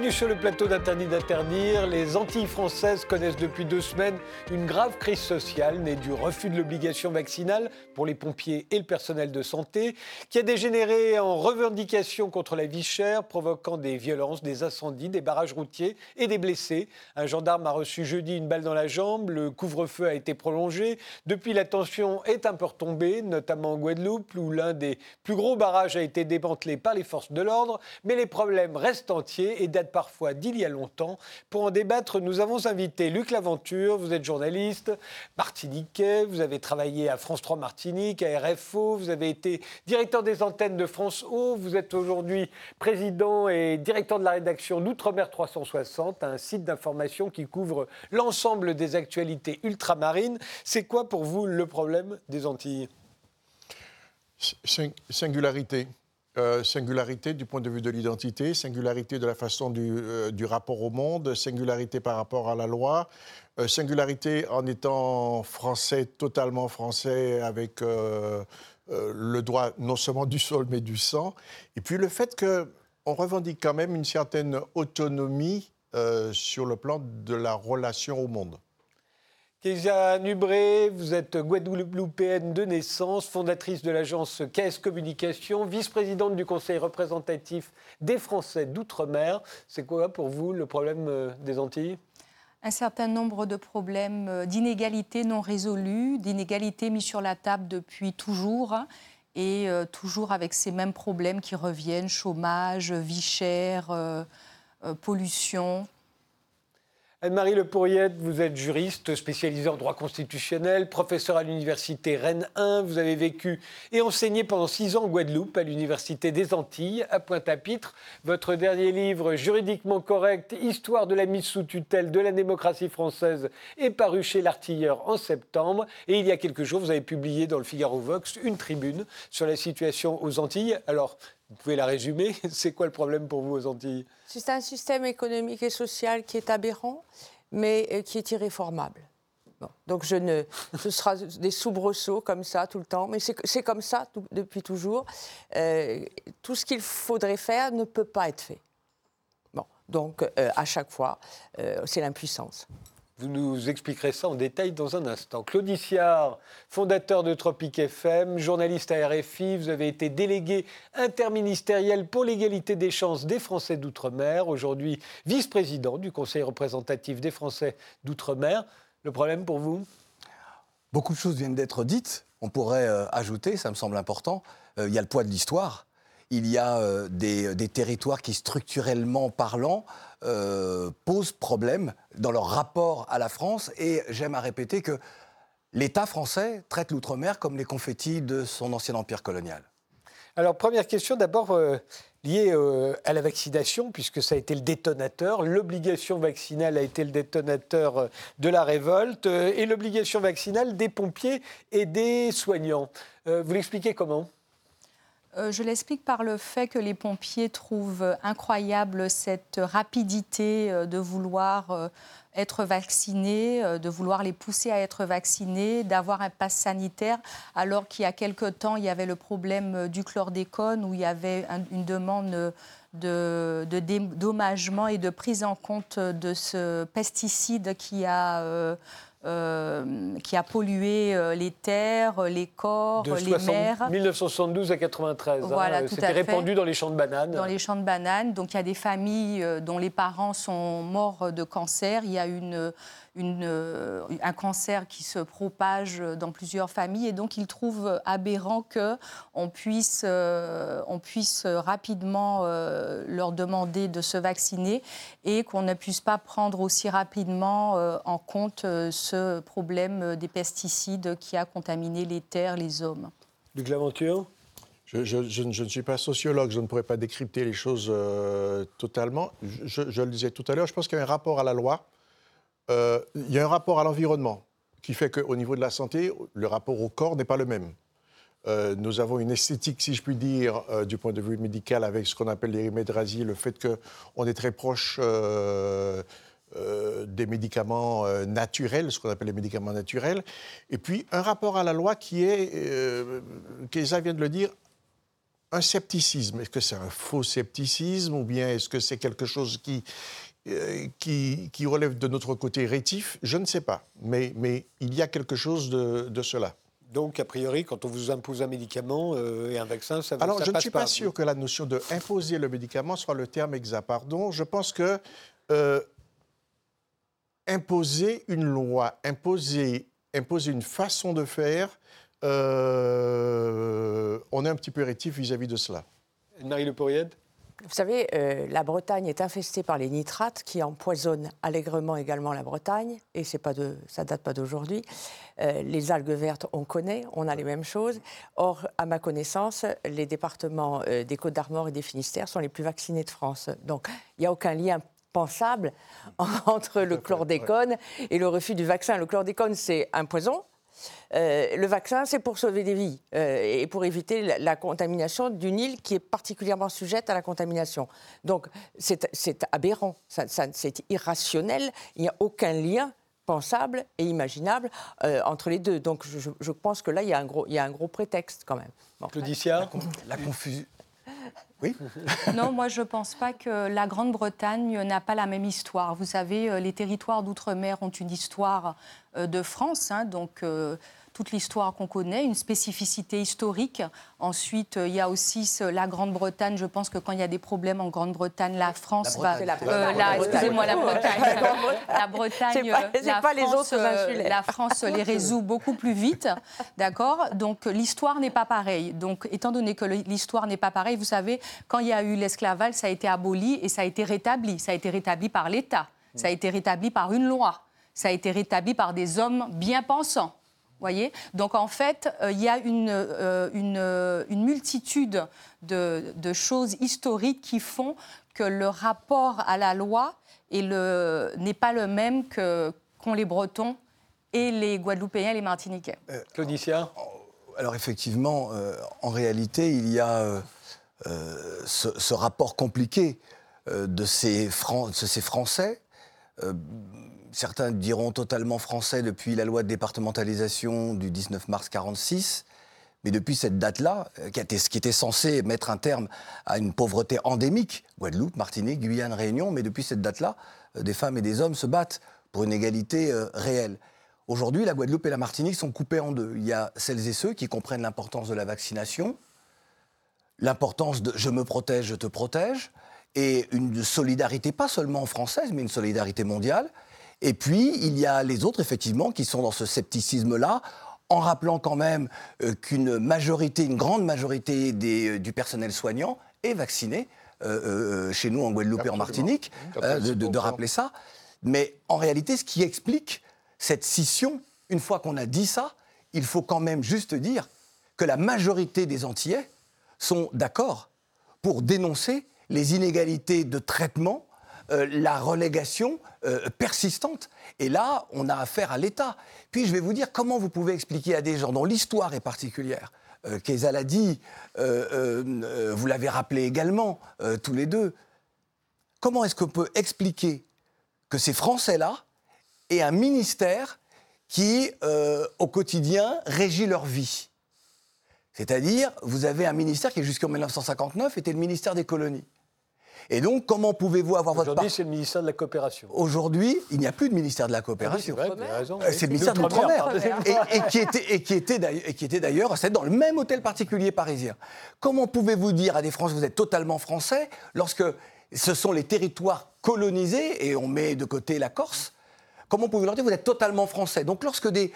Bienvenue sur le plateau d'Interdit d'interdire. Les Antilles françaises connaissent depuis deux semaines une grave crise sociale née du refus de l'obligation vaccinale pour les pompiers et le personnel de santé, qui a dégénéré en revendications contre la vie chère, provoquant des violences, des incendies, des barrages routiers et des blessés. Un gendarme a reçu jeudi une balle dans la jambe, le couvre-feu a été prolongé. Depuis, la tension est un peu retombée, notamment en Guadeloupe, où l'un des plus gros barrages a été démantelé par les forces de l'ordre, mais les problèmes restent entiers et date parfois d'il y a longtemps. Pour en débattre, nous avons invité Luc Laventure, vous êtes journaliste, martiniquais, vous avez travaillé à France 3 Martinique, à RFO, vous avez été directeur des antennes de France O, vous êtes aujourd'hui président et directeur de la rédaction d'Outre-mer 360, un site d'information qui couvre l'ensemble des actualités ultramarines. C'est quoi pour vous le problème des Antilles? Singularité. Euh, singularité du point de vue de l'identité, singularité de la façon du, euh, rapport au monde, singularité par rapport à la loi, euh, singularité en étant français, totalement français, avec le droit non seulement du sol mais du sang, et puis le fait qu'on revendique quand même une certaine autonomie sur le plan de la relation au monde. Kézia Nubré, vous êtes guadeloupéenne de naissance, fondatrice de l'agence KS Communication, vice-présidente du conseil représentatif des Français d'outre-mer. C'est quoi pour vous le problème euh, des Antilles? Un certain nombre de problèmes euh, d'inégalités non résolues, d'inégalités mis sur la table depuis toujours et euh, toujours avec ces mêmes problèmes qui reviennent, chômage, vie chère, pollution. Anne-Marie Le Pourriette, vous êtes juriste spécialisée en droit constitutionnel, professeur à l'université Rennes 1. Vous avez vécu et enseigné pendant six ans en Guadeloupe à l'université des Antilles, à Pointe-à-Pitre. Votre dernier livre, Juridiquement correct, Histoire de la mise sous tutelle de la démocratie française, est paru chez l'Artilleur en septembre. Et il y a quelques jours, vous avez publié dans le Figaro Vox une tribune sur la situation aux Antilles. Alors, vous pouvez la résumer C'est quoi le problème pour vous aux Antilles? C'est un système économique et social qui est aberrant, mais euh, qui est irréformable. Donc je ne, ce sera des soubresauts comme ça tout le temps, mais c'est comme ça depuis toujours. Euh, tout ce qu'il faudrait faire ne peut pas être fait. Bon, donc euh, à chaque fois, c'est l'impuissance. Vous nous expliquerez ça en détail dans un instant. Claude Siard, fondateur de Tropique FM, journaliste à RFI, vous avez été délégué interministériel pour l'égalité des chances des Français d'outre-mer, aujourd'hui vice-président du Conseil représentatif des Français d'outre-mer. Le problème pour vous? Beaucoup de choses viennent d'être dites. On pourrait euh, ajouter, ça me semble important, euh, il y a le poids de l'histoire il y a euh, des, territoires qui, structurellement parlant, euh, posent problème dans leur rapport à la France. Et j'aime à répéter que l'État français traite l'outre-mer comme les confettis de son ancien empire colonial. Alors, première question d'abord euh, liée à la vaccination, puisque ça a été le détonateur. L'obligation vaccinale a été le détonateur de la révolte et l'obligation vaccinale des pompiers et des soignants. vous l'expliquez comment? Euh, je l'explique par le fait que les pompiers trouvent incroyable cette rapidité euh, de vouloir euh, être vaccinés, de vouloir les pousser à être vaccinés, d'avoir un pass sanitaire, alors qu'il y a quelque temps, il y avait le problème du chlordécone, où il y avait une demande de, de, dédommagement et de prise en compte de ce pesticide qui a... qui a pollué euh, les terres, les corps, les mers. 1972 à 93. Hein, voilà, hein, C'était répandu dans les champs de bananes. Dans les champs de bananes. Donc il y a des familles euh, dont les parents sont morts de cancer. Il y a une euh, un cancer qui se propage dans plusieurs familles. Et donc, il trouve aberrant qu'on puisse, euh, on puisse rapidement euh, leur demander de se vacciner et qu'on ne puisse pas prendre aussi rapidement en compte ce problème des pesticides qui a contaminé les terres, les hommes. Luc Laventure? Je, je, ne suis pas sociologue, je ne pourrais pas décrypter les choses totalement. Je, le disais tout à l'heure, je pense qu'il y a un rapport à la loi euh, il y a un rapport à l'environnement qui fait qu'au niveau de la santé, le rapport au corps n'est pas le même. Euh, nous avons une esthétique, si je puis dire, euh, du point de vue médical, avec ce qu'on appelle l'érimédrasie, le fait qu'on est très proche des médicaments naturels, ce qu'on appelle les médicaments naturels, et puis un rapport à la loi qui est, Kesa vient de le dire, un scepticisme. Est-ce que c'est un faux scepticisme ou bien est-ce que c'est quelque chose qui, euh, qui, qui, relève de notre côté rétif Je ne sais pas. Mais, mais il y a quelque chose de, de cela. Donc, a priori, quand on vous impose un médicament euh, et un vaccin, ça Alors, ça je ne suis pas par- sûr que la notion de imposer le médicament soit le terme exact. Pardon. Je pense que euh, imposer une loi, imposer, imposer une façon de faire, euh, on est un petit peu rétif vis-à-vis de cela. Marie Le Poirier? Vous savez, euh, la Bretagne est infestée par les nitrates qui empoisonnent allègrement également la Bretagne, et c'est pas de, ça date pas d'aujourd'hui. Euh, les algues vertes, on connaît, on a les mêmes choses. Or, à ma connaissance, les départements euh, des Côtes-d'Armor et des Finistères sont les plus vaccinés de France. Donc, il n'y a aucun lien pensable entre le chlordécone et le refus du vaccin. Le chlordécone, c'est un poison. Euh, le vaccin, c'est pour sauver des vies euh, et pour éviter la, la contamination d'une île qui est particulièrement sujette à la contamination. Donc, c'est c'est aberrant, ça- ça- c'est irrationnel. Il n'y a aucun lien pensable et imaginable euh, entre les deux. Donc, je, pense que là, il y a un gros, il y a un gros prétexte quand même. Bon. Claudicia La confusion. Oui Non, moi je ne pense pas que la Grande-Bretagne n'a pas la même histoire. Vous savez, euh, les territoires d'outre-mer ont une histoire euh, de France, hein, donc euh, toute l'histoire qu'on connaît, une spécificité historique. Ensuite, euh, il y a aussi la Grande-Bretagne. Je pense que quand il y a des problèmes en Grande-Bretagne, la France La va. Euh, excusez-moi, la Bretagne. La Bretagne, pas- euh, la pas les France, autres euh. La France les résout beaucoup plus vite, d'accord? Donc l'histoire n'est pas pareille. Donc étant donné que l'histoire n'est pas pareille, vous savez, quand il y a eu l'esclavage, ça a été aboli et ça a été rétabli. Ça a été rétabli par l'État. Ça a été rétabli par une loi. Ça a été rétabli par des hommes bien pensants. Voyez Donc en fait, euh, il y a une, euh, une, euh, une multitude de, de choses historiques qui font que le rapport à la loi n'est pas le même que- qu'ont les Bretons et les Guadeloupéens et les Martiniquais. Claudicia? Alors effectivement, euh, en réalité, il y a ce, ce rapport compliqué euh, de, ces Fran- de ces Français. Certains diront totalement français depuis la loi de départementalisation du 19 mars 46. Mais depuis cette date-là, euh, qui, été- qui était censée mettre un terme à une pauvreté endémique, Guadeloupe, Martinique, Guyane, Réunion, mais depuis cette date-là, euh, des femmes et des hommes se battent pour une égalité euh, réelle. Aujourd'hui, la Guadeloupe et la Martinique sont coupées en deux. Il y a celles et ceux qui comprennent l'importance de la vaccination, l'importance de je me protège, je te protège, et une solidarité pas seulement française, mais une solidarité mondiale. Et puis, il y a les autres, effectivement, qui sont dans ce scepticisme-là, en rappelant quand même euh, qu'une majorité, une grande majorité des, euh, du personnel soignant est vacciné euh, chez nous en Guadeloupe et en. Martinique, de, de- de 86%. rappeler ça. Mais en réalité, ce qui explique cette scission, une fois qu'on a dit ça, il faut quand même juste dire que la majorité des Antillais sont d'accord pour dénoncer les inégalités de traitement, euh, la relégation euh, persistante. Et là, on a affaire à l'État. Puis je vais vous dire comment vous pouvez expliquer à des gens dont l'histoire est particulière. Euh, Kézal a dit, euh, vous l'avez rappelé également, tous les deux. Comment est-ce qu'on peut expliquer que ces Français-là aient un ministère qui, au quotidien, régit leur vie? C'est-à-dire, vous avez un ministère qui, jusqu'en 1959, était le ministère des colonies. Et donc, comment pouvez-vous avoir votre part Aujourd'hui, c'est le ministère de la Coopération. Aujourd'hui, il n'y a plus de ministère de la Ah oui, c'est coopération. Euh, C'est le ministère de L'Outre-mer. Et, et qui était, et qui était d'ailleurs- et qui était d'ailleurs, c'est dans le même hôtel particulier parisien. Comment pouvez-vous dire à des Français vous êtes totalement français lorsque ce sont les territoires colonisés et on met de côté la Corse Comment pouvez-vous leur dire vous êtes totalement français? Donc lorsque des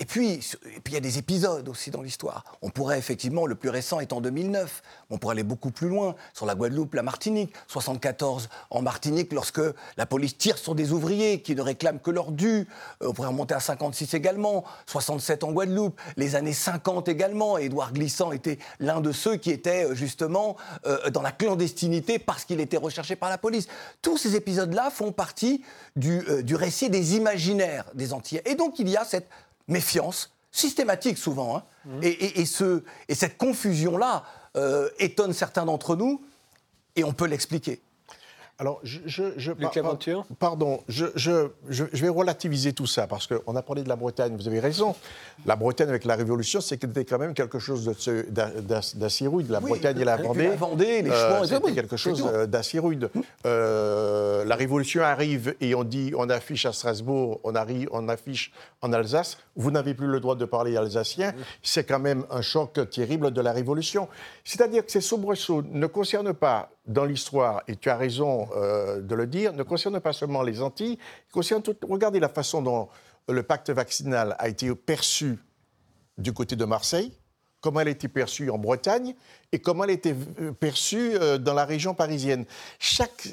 et puis, et puis il y a des épisodes aussi dans l'histoire. On pourrait effectivement, le plus récent est en 2009, on pourrait aller beaucoup plus loin, sur la Guadeloupe, la Martinique, 74 en Martinique, lorsque la police tire sur des ouvriers qui ne réclament que leur dû. Euh, On pourrait remonter à 56 également, 67 en Guadeloupe, les années 50 également. Édouard Glissant était l'un de ceux qui étaient euh, justement euh, dans la clandestinité parce qu'il était recherché par la police. Tous ces épisodes-là font partie du, du récit des imaginaires des Antillais. Et donc il y a cette méfiance systématique souvent. hein. Et, et- et ce, et cette confusion-là euh, étonne certains d'entre nous et on peut l'expliquer. Alors, je, je, je- Luc Laventure Pardon, je, je- vais relativiser tout ça parce qu'on a parlé de la Bretagne, vous avez raison. La Bretagne avec la Révolution, c'était quand même quelque chose d'assez rude. La Oui, Bretagne et la Vendée. la Vendée, les euh, c'était quelque chose euh, d'assez rude. Euh, la Révolution arrive et on dit, on affiche à Strasbourg, on, arrive, on affiche en Alsace. Vous n'avez plus le droit de parler alsacien. C'est quand même un choc terrible de la Révolution. C'est-à-dire que ces soubresauts ne concernent pas, dans l'histoire, et tu as raison euh, de le dire, ne concernent pas seulement les Antilles, ils concernent tout. Regardez la façon dont le pacte vaccinal a été perçu du côté de Marseille, comment elle a été perçue en Bretagne et comment elle a été euh, perçue euh, dans la région parisienne. Chaque,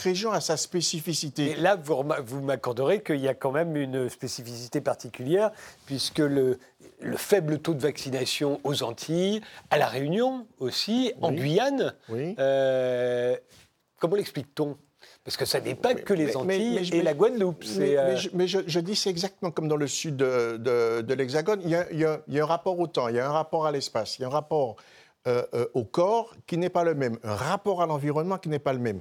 région a sa spécificité. Et là, vous, vous m'accorderez qu'il y a quand même une spécificité particulière, puisque le, le faible taux de vaccination aux Antilles, à La Réunion aussi, en Oui. Guyane, Oui. euh, comment l'explique-t-on? Parce que ça n'est pas que les mais- Antilles mais- et la Guadeloupe. Euh, mais je, mais je- je dis c'est exactement comme dans le sud de, de- de l'Hexagone. Il y, a, il y a- il y a un rapport au temps, il y a un rapport à l'espace, il y a un rapport euh, euh, au corps qui n'est pas le même, un rapport à l'environnement qui n'est pas le même.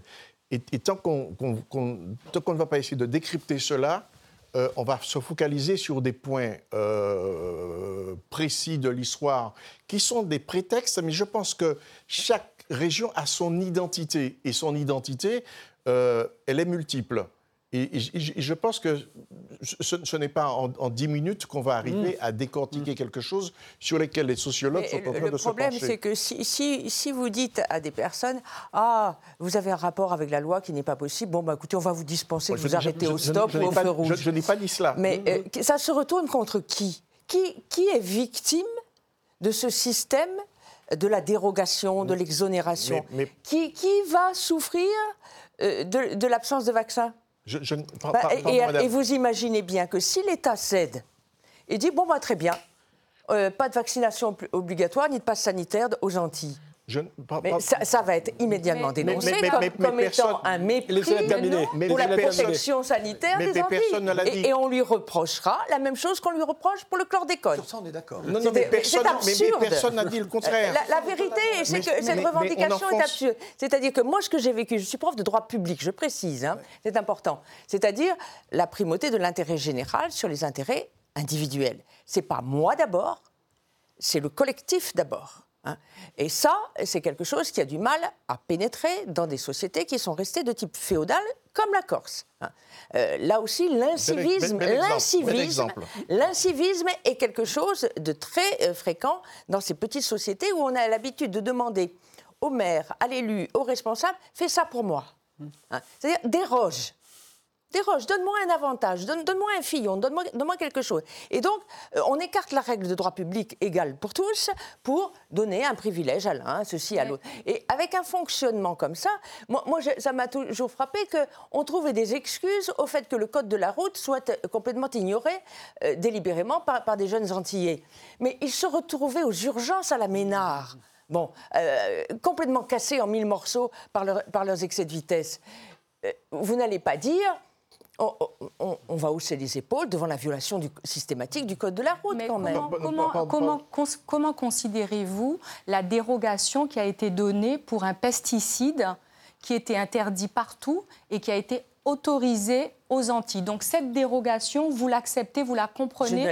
Et, et tant qu'on qu'on- qu'on- tant qu'on ne va pas essayer de décrypter cela, euh, on va se focaliser sur des points euh, précis de l'histoire qui sont des prétextes, mais je pense que chaque région a son identité. Et son identité, euh, elle est multiple. Et, je pense que ce, ce n'est pas en, 10 minutes qu'on va arriver à décortiquer quelque chose sur lequel les sociologues Mais sont en le- train le de se problème, pencher. c'est que si, si- si vous dites à des personnes Ah, vous avez un rapport avec la loi qui n'est pas possible, bon, bah, écoutez, on va vous dispenser de Je- vous je- au stop ou au feu rouge. Je n'ai pas dit cela. Mais euh, ça se retourne contre qui, qui Qui est victime de ce système de la dérogation, de l'exonération? mais- mais- qui, qui va souffrir euh, de, de l'absence de vaccin? Je, je Bah, et, pardon, vous imaginez bien que si l'État cède et dit bon bah très bien, euh, pas de vaccination obli- obligatoire ni de passe sanitaire aux Antilles. Je Mais ça, ça va être immédiatement Mais- dénoncé mais- mais- comme, mais- mais comme personne- étant un mépris pour la protection sanitaire mais- des mais Antilles. personne ne l'a et, dit. et on lui reprochera la même chose qu'on lui reproche pour le chlordécone. Sur ça, on est d'accord. non, non, mais personne, c'est mais- mais absurde. personne n'a dit le contraire. La, la vérité, c'est que mais- cette mais- mais revendication on est absurde. C'est-à-dire que moi, ce que j'ai vécu, je suis prof de droit public, je précise, hein, c'est important. C'est-à-dire la primauté de l'intérêt général sur les intérêts individuels. C'est pas moi d'abord, c'est le collectif d'abord. Hein. Et ça, c'est quelque chose qui a du mal à pénétrer dans des sociétés qui sont restées de type féodal, comme la Corse. hein. Euh, là aussi, l'incivisme, est quelque chose de très euh, fréquent dans ces petites sociétés où on a l'habitude de demander au maire, à l'élu, au responsable, fais ça pour moi. Hein. C'est-à-dire déroge. Déroge, donne-moi un avantage, donne- donne-moi un fillon, donne-moi donne-moi quelque chose. Et donc, euh, on écarte la règle de droit public égale pour tous pour donner un privilège à l'un, ceci à l'autre. Et avec un fonctionnement comme ça, moi, ça m'a toujours frappé qu'on trouvait des excuses au fait que le code de la route soit euh, complètement ignoré euh, délibérément par, par des jeunes Antillais. Mais ils se retrouvaient aux urgences à la Ménard. Bon, euh, complètement cassés en mille morceaux par, leur- par leurs excès de vitesse. Euh, vous n'allez pas dire on, on- on va hausser les épaules devant la violation du- systématique du code de la route Mais quand même. comment, Pardon, comment- pardon, comment pardon. cons- comment considérez-vous la dérogation qui a été donnée pour un pesticide qui était interdit partout et qui a été autorisé aux Antilles Donc cette dérogation, vous l'acceptez, vous la comprenez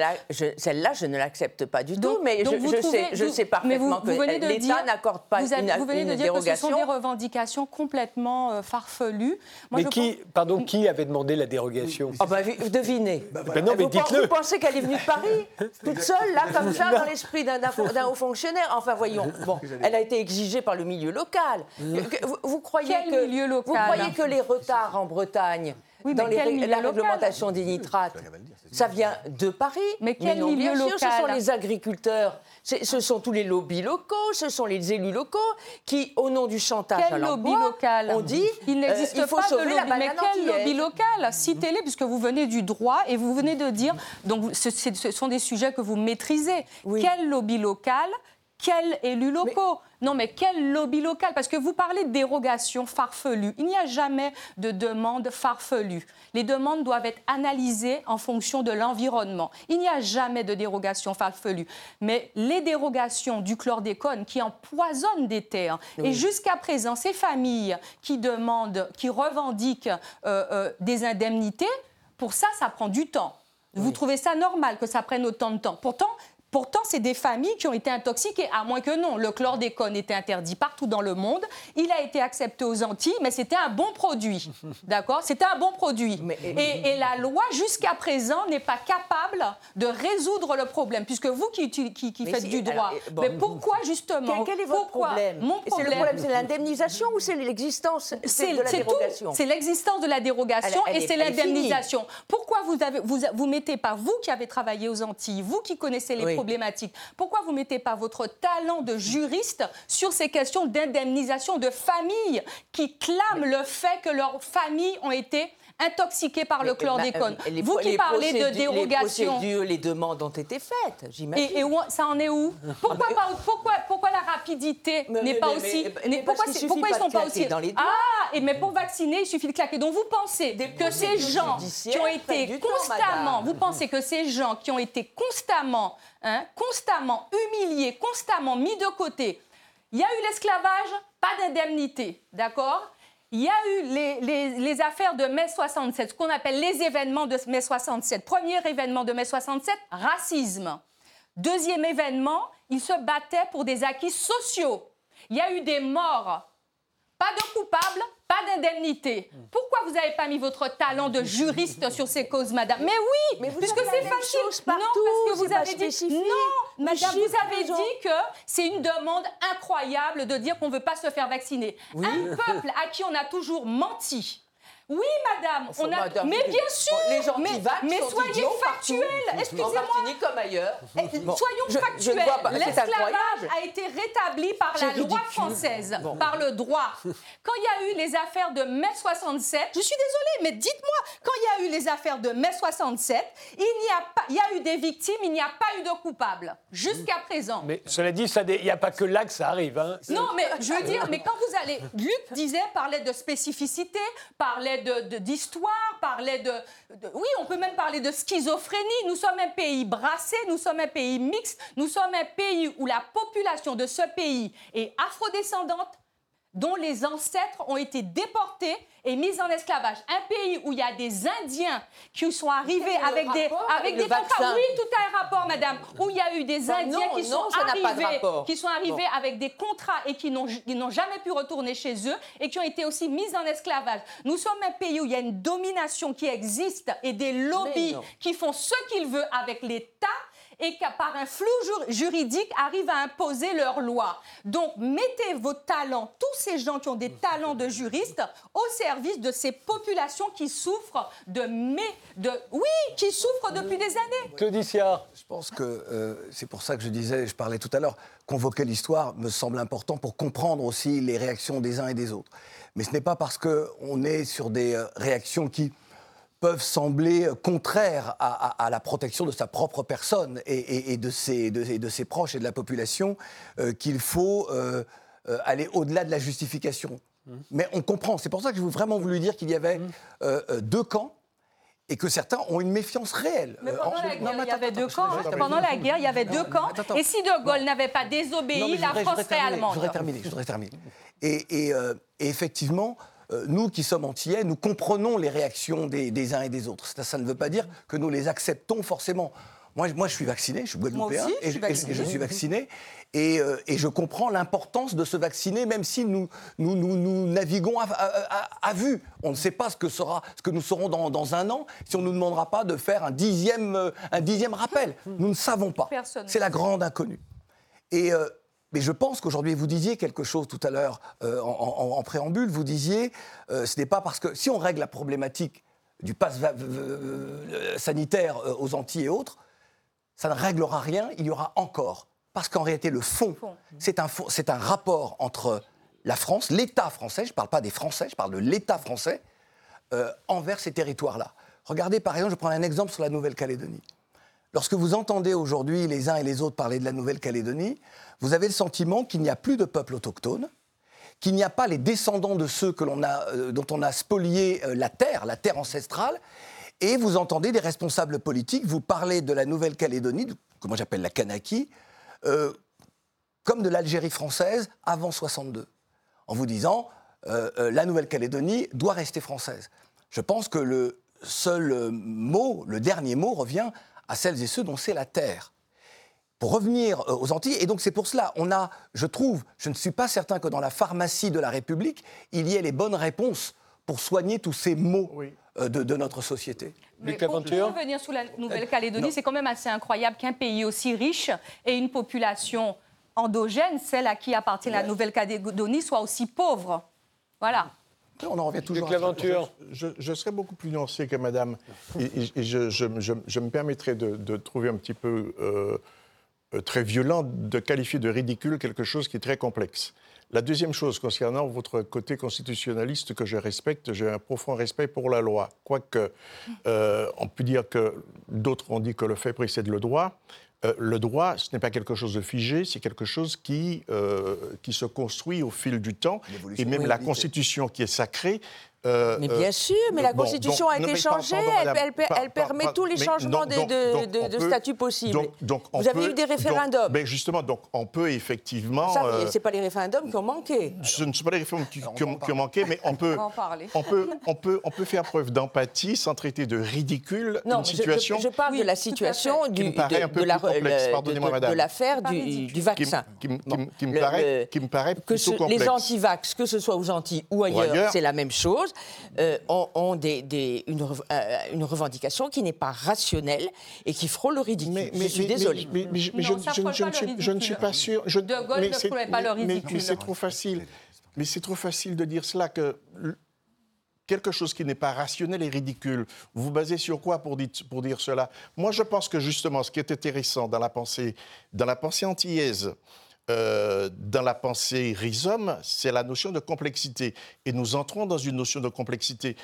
Celle-là, je ne l'accepte pas du Donc- tout, mais donc je, trouvez- sais, je vous- sais vous- parfaitement vous que de l'État dire- n'accorde pas vous, avez- une, vous venez de dire que ce sont des revendications complètement euh, farfelues. Moi, mais je qui, pense- pardon, qui avait demandé la dérogation bah, vi- devinez. Ben non, mais vous, dites-le. vous pensez qu'elle est venue de Paris, toute seule, là, comme ça, dans l'esprit d'un haut fonctionnaire Enfin, voyons. Bon, elle a été exigée par le milieu local. Que- que- Vous, vous croyez Quel que milieu local Vous croyez que les retards en Bretagne Oui, dans mais les la local réglementation des nitrates, ça vient de Paris. Mais quel non, milieu bien sûr, ce sont local les agriculteurs, ce sont tous les lobbies locaux, ce sont les élus locaux qui, au nom du chantage à Quel lobby l'emploi, local on dit Il euh, n'existe faut pas de sauver la lobby. Mais quel lobby local Citez-les, puisque vous venez du droit et vous venez de dire. Donc, ce, sont des sujets que vous maîtrisez. Oui. Quel lobby local quels élus locaux Non, mais quel lobby local Parce que vous parlez de dérogation farfelue. Il n'y a jamais de demande farfelue. Les demandes doivent être analysées en fonction de l'environnement. Il n'y a jamais de dérogation farfelue. Mais les dérogations du chlordécone qui empoisonnent des terres, et jusqu'à présent, ces familles qui demandent, qui revendiquent euh, euh, des indemnités, pour ça, ça prend du temps. Vous trouvez ça normal que ça prenne autant de temps Pourtant, Pourtant, c'est des familles qui ont été intoxiquées, à moins que non. Le chlordécone était interdit partout dans le monde. Il a été accepté aux Antilles, mais c'était un bon produit. D'accord? C'était un bon produit. et, la loi, jusqu'à présent, n'est pas capable de résoudre le problème, puisque vous qui, qui, faites du droit. mais pourquoi, justement Quel, est votre problème? Mon problème, c'est le problème, c'est l'indemnisation ou c'est l'existence de la dérogation? C'est l'existence de la dérogation et c'est l'indemnisation. Pourquoi vous, avez, vous, vous mettez pas, vous qui avez travaillé aux Antilles, vous qui connaissez les problématique. Pourquoi vous ne mettez pas votre talent de juriste sur ces questions d'indemnisation de familles qui clament le fait que leurs familles ont été intoxiquées par le chlordécone? Vous qui parlez de dérogation. Les les demandes ont été faites, j'imagine. Et, ça en est où? Pourquoi, pourquoi, pourquoi, la rapidité n'est pas aussi. pourquoi, pourquoi ils sont pas aussi. Dans les ah, et mais pour vacciner, il suffit de claquer. Donc vous pensez que ces gens qui ont été constamment. vous pensez que ces gens qui ont été constamment Hein, constamment humiliés, constamment mis de côté. Il y a eu l'esclavage, pas d'indemnité, d'accord? Il y a eu les, affaires de mai 67, ce qu'on appelle les événements de mai 67. Premier événement de mai 67, racisme. Deuxième événement, ils se battaient pour des acquis sociaux. Il y a eu des morts. Pas de coupables, pas d'indemnité. Pourquoi vous n'avez pas mis votre talent de juriste sur ces causes, madame? Mais oui, mais puisque c'est facile. Partout, non, parce que vous avez dit non, madame, vous avez dit que c'est une demande incroyable de dire qu'on ne veut pas se faire vacciner. Un peuple à qui on a toujours menti oui, madame. On a... mais bien sûr. Les gens mais, qui vaquent mais soyez factuels. Excusez-moi. En comme ailleurs. Eh, soyons factuels. L'esclavage a été rétabli par la loi française, par le droit. Quand il y a eu les affaires de mai 67, je suis désolée, mais dites-moi, quand il y a eu les affaires de mai 67, il n'y a pas, il y a eu des victimes, il n'y a pas eu de coupables jusqu'à présent. Mais cela dit, il n'y a pas que là que ça arrive. Hein. Non, mais je veux dire, mais quand vous allez, Luc disait, parlait de spécificité, parlait d'histoire, parlait de, Oui, on peut même parler de schizophrénie. Nous sommes un pays brassé, nous sommes un pays mixte, nous sommes un pays où la population de ce pays est afrodescendante, dont les ancêtres ont été déportés et mis en esclavage. Un pays où il y a des Indiens qui sont arrivés avec des, avec des contrats. Oui, tout a un rapport, madame. Où il y a eu des Indiens qui, sont arrivés, qui sont arrivés avec des contrats et qui n'ont jamais pu retourner chez eux et qui ont été aussi mis en esclavage. Nous sommes un pays où il y a une domination qui existe et des lobbies qui font ce qu'ils veulent avec l'État et qu'à par un flou juridique arrivent à imposer leurs lois. Donc mettez vos talents, tous ces gens qui ont des talents de juristes, au service de ces populations qui souffrent de mais de oui, qui souffrent depuis des années. Claudicia. Je pense que euh, c'est pour ça que je disais, je parlais tout à l'heure, convoquer l'histoire me semble important pour comprendre aussi les réactions des uns et des autres. Mais ce n'est pas parce qu'on est sur des euh, réactions qui peuvent sembler contraires à, la protection de sa propre personne et, de, ses, de, ses, proches et de la population euh, qu'il faut euh, euh, aller au-delà de la justification. Mmh. Mais on comprend. C'est pour ça que je veux vraiment voulu dire qu'il y avait mmh. deux camps et que certains ont une méfiance réelle. Mais pendant la guerre, il y avait deux camps. Pendant la guerre, il y avait deux camps. Et si De Gaulle n'avait pas désobéi, la France serait allemande. Je voudrais terminer. Je voudrais terminer. Et, et effectivement, euh, nous qui sommes antillais, nous comprenons les réactions des, uns et des autres. Ça, ne veut pas dire que nous les acceptons forcément. Moi, moi je suis vacciné, je suis guadeloupéen, et, je, suis vacciné. Euh, et, je comprends l'importance de se vacciner, même si nous, nous, nous, naviguons à, vue. On ne sait pas ce que, sera, ce que nous serons dans, un an si on ne nous demandera pas de faire un dixième, euh, un dixième rappel. Nous ne savons pas. C'est la grande inconnue. Et, mais je pense qu'aujourd'hui, vous disiez quelque chose tout à l'heure euh, en, préambule, vous disiez, euh, ce n'est pas parce que si on règle la problématique du pass sanitaire euh, aux Antilles et autres, ça ne réglera rien, il y aura encore. Parce qu'en réalité, le fond, c'est un, un rapport entre la France, l'État français, je ne parle pas des Français, je parle de l'État français, envers ces territoires-là. Regardez par exemple, je prends un exemple sur la Nouvelle-Calédonie. Lorsque vous entendez aujourd'hui les uns et les autres parler de la Nouvelle-Calédonie, vous avez le sentiment qu'il n'y a plus de peuple autochtone, qu'il n'y a pas les descendants de ceux euh, dont on a spolié euh, la terre, la terre ancestrale, et vous entendez des responsables politiques vous parler de la Nouvelle-Calédonie, que j'appelle la Kanaki, euh, comme de l'Algérie française avant 62, en vous disant la Nouvelle-Calédonie doit rester française. Je pense que le seul mot, le dernier mot, revient à celles et ceux dont c'est la terre pour revenir euh, aux Antilles. Et donc c'est pour cela, on a, je trouve, je ne suis pas certain que dans la pharmacie de la République, il y ait les bonnes réponses pour soigner tous ces maux euh, de, notre société. Mais pour, revenir sur la Nouvelle-Calédonie, euh, c'est quand même assez incroyable qu'un pays aussi riche ait une population endogène, celle à qui appartient la Nouvelle-Calédonie, soit aussi pauvre. Voilà. On en revient toujours l'aventure. Je, je, serais beaucoup plus nuancé que madame. Et, je, me permettrais de, trouver un petit peu euh, très violent de qualifier de ridicule quelque chose qui est très complexe. La deuxième chose, concernant votre côté constitutionnaliste que je respecte, j'ai un profond respect pour la loi. Quoique, euh, on peut dire que d'autres ont dit que le fait précède le droit. Euh, le droit, ce n'est pas quelque chose de figé, c'est quelque chose qui, qui se construit au fil du temps. Et même la Constitution qui est sacrée euh, mais bien euh, sûr, mais la Constitution a été changée, elle, permet tous les changements de, statut possibles. Vous avez eu des référendums. mais justement, donc on peut effectivement. Euh, Ce n'est pas les référendums qui ont manqué. Ce ne sont pas les référendums qui, ont, manqué, mais on peut, on, peut, on, peut, on peut faire preuve d'empathie sans traiter de ridicule une situation. Je, je parle de la situation du, de, l'affaire du, vaccin. Qui, me paraît, qui me paraît plutôt complexe. Les anti-vax, que ce soit aux Antilles ou ailleurs. c'est la même chose. Euh, ont, des, une, euh, une, revendication qui n'est pas rationnelle et qui frôle le ridicule. Mais, je suis désolée. Mais, je, ne suis pas sûr. Je, de Gaulle ne frôlait pas le ridicule. Mais c'est trop facile. Mais c'est trop facile de dire cela que quelque chose qui n'est pas rationnel et ridicule. Vous vous basez sur quoi pour, dire, pour dire cela? Moi, je pense que justement, ce qui est intéressant dans la pensée, dans la pensée antillaise, euh, dans la pensée rhizome, c'est la notion de complexité. Et nous entrons dans une notion de complexité.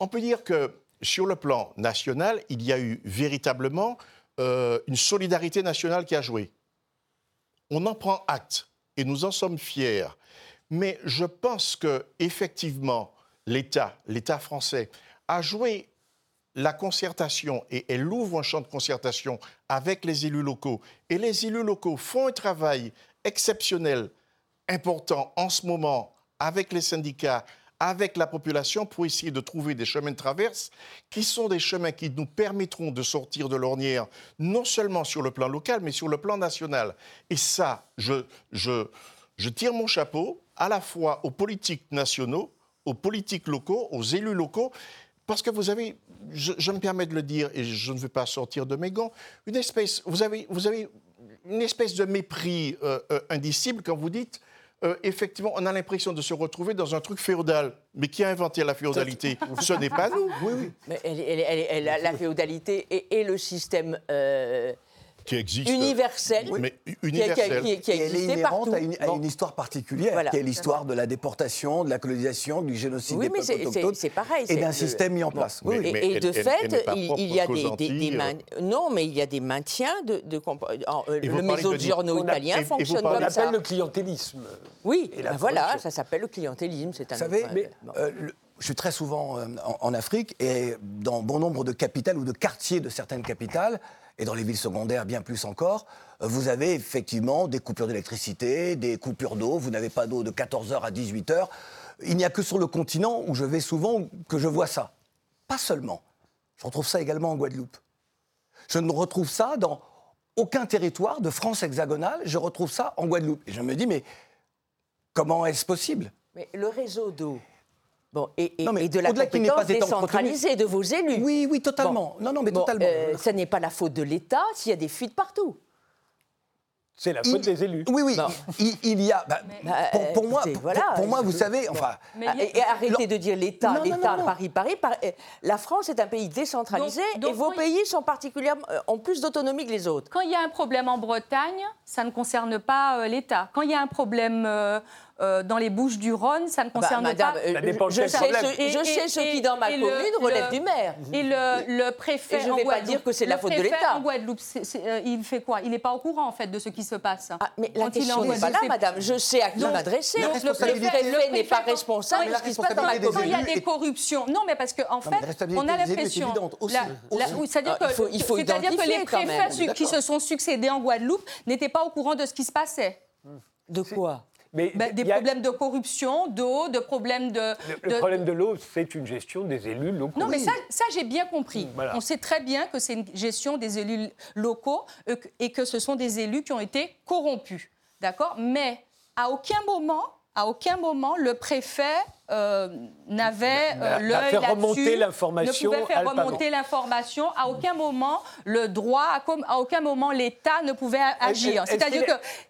On peut dire que sur le plan national, il y a eu véritablement euh, une solidarité nationale qui a joué. On en prend acte et nous en sommes fiers. Mais je pense que effectivement, l'État, l'État français, a joué la concertation et elle ouvre un champ de concertation avec les élus locaux. Et les élus locaux font un travail exceptionnel, important en ce moment avec les syndicats, avec la population pour essayer de trouver des chemins de traverse qui sont des chemins qui nous permettront de sortir de l'ornière, non seulement sur le plan local, mais sur le plan national. Et ça, je, je, je tire mon chapeau à la fois aux politiques nationaux, aux politiques locaux, aux élus locaux, parce que vous avez, je, me permets de le dire, et je ne veux pas sortir de mes gants, une espèce, vous avez, vous avez une espèce de mépris euh, euh, indicible quand vous dites euh, effectivement, on a l'impression de se retrouver dans un truc féodal. Mais qui a inventé la féodalité? Ce n'est pas nous. Oui, oui. Mais elle, la féodalité et, le système qui existe. Universelle. Mais universelle. Qui, qui, elle est inhérente à une, à une, histoire particulière, qui est l'histoire de la déportation, de la colonisation, du génocide oui, des peuples autochtones. c'est pareil. Et d'un système mis en place. Oui, et, de fait, il, y a des, des, non, mais il y a des maintiens de, de euh, le mezzogiorno italien fonctionne comme ça. On appelle le clientélisme. Oui, ben voilà, ça s'appelle le clientélisme. C'est un. Vous savez, euh, je suis très souvent euh, en Afrique et dans bon nombre de capitales ou de quartiers de certaines capitales et dans les villes secondaires bien plus encore, euh, vous avez effectivement des coupures d'électricité, des coupures d'eau, vous n'avez pas d'eau de 14h à 18h. Il n'y a que sur le continent où je vais souvent que je vois ça. Pas seulement. Je retrouve ça également en Guadeloupe. Je ne retrouve ça dans aucun territoire de France hexagonale, je retrouve ça en Guadeloupe. Et je me dis, mais comment est-ce possible? Mais le réseau d'eau, Bon, et, et, de la compétence décentralisée de vos élus. Oui, oui, totalement. non, non, mais totalement. Euh, ça n'est pas la faute de l'État s'il y a des fuites partout. C'est la faute des élus. Oui, oui. Il, y a. Bah, pour, moi, pour, moi, vous savez, enfin. et, arrêtez de dire l'État, l'État, Paris, Paris, euh, La France est un pays décentralisé et vos pays sont particulièrement euh, ont plus d'autonomie que les autres. Quand il y a un problème en Bretagne, ça ne concerne pas l'État. Quand il y a un problème euh, dans les Bouches du Rhône, ça ne Bah, concerne madame, pas. euh, Ça dépend de je sais ce, je Et- sais et- ce qui, dans ma et le- commune, relève le- du maire. Et le, le préfet Et je en vais pas Guadeloupe, dire que c'est la faute de préfet l'État. en Guadeloupe, c'est- c'est, euh, il fait quoi? Il n'est pas au courant en fait de ce qui se passe. Ah, mais la est question n'est pas là, madame. Je sais à qui m'adresser. donc Le préfet- n'est pas responsable de ce qui se passe dans ma quand il y a commune. des est- corruptions. Non, mais parce qu'en fait, on a est l'impression. C'est-à-dire que, les préfets qui se sont succédés en Guadeloupe n'étaient pas au courant de ce qui se passait. De quoi? Mais Ben, des a- problèmes de corruption, d'eau, de problèmes de. Le, problème de l'eau, c'est une gestion des élus locaux. Non, mais ça, ça j'ai bien compris. Voilà. On sait très bien que c'est une gestion des élus locaux euh, et que ce sont des élus qui ont été corrompus. D'accord? Mais à aucun moment, à aucun moment, le préfet euh, n'avait N'a- euh, l'œil là-dessus, remonter l'information Ne pouvait faire remonter l'information. À aucun moment, le droit, à, aucun moment, l'État ne pouvait agir. C'est-à-dire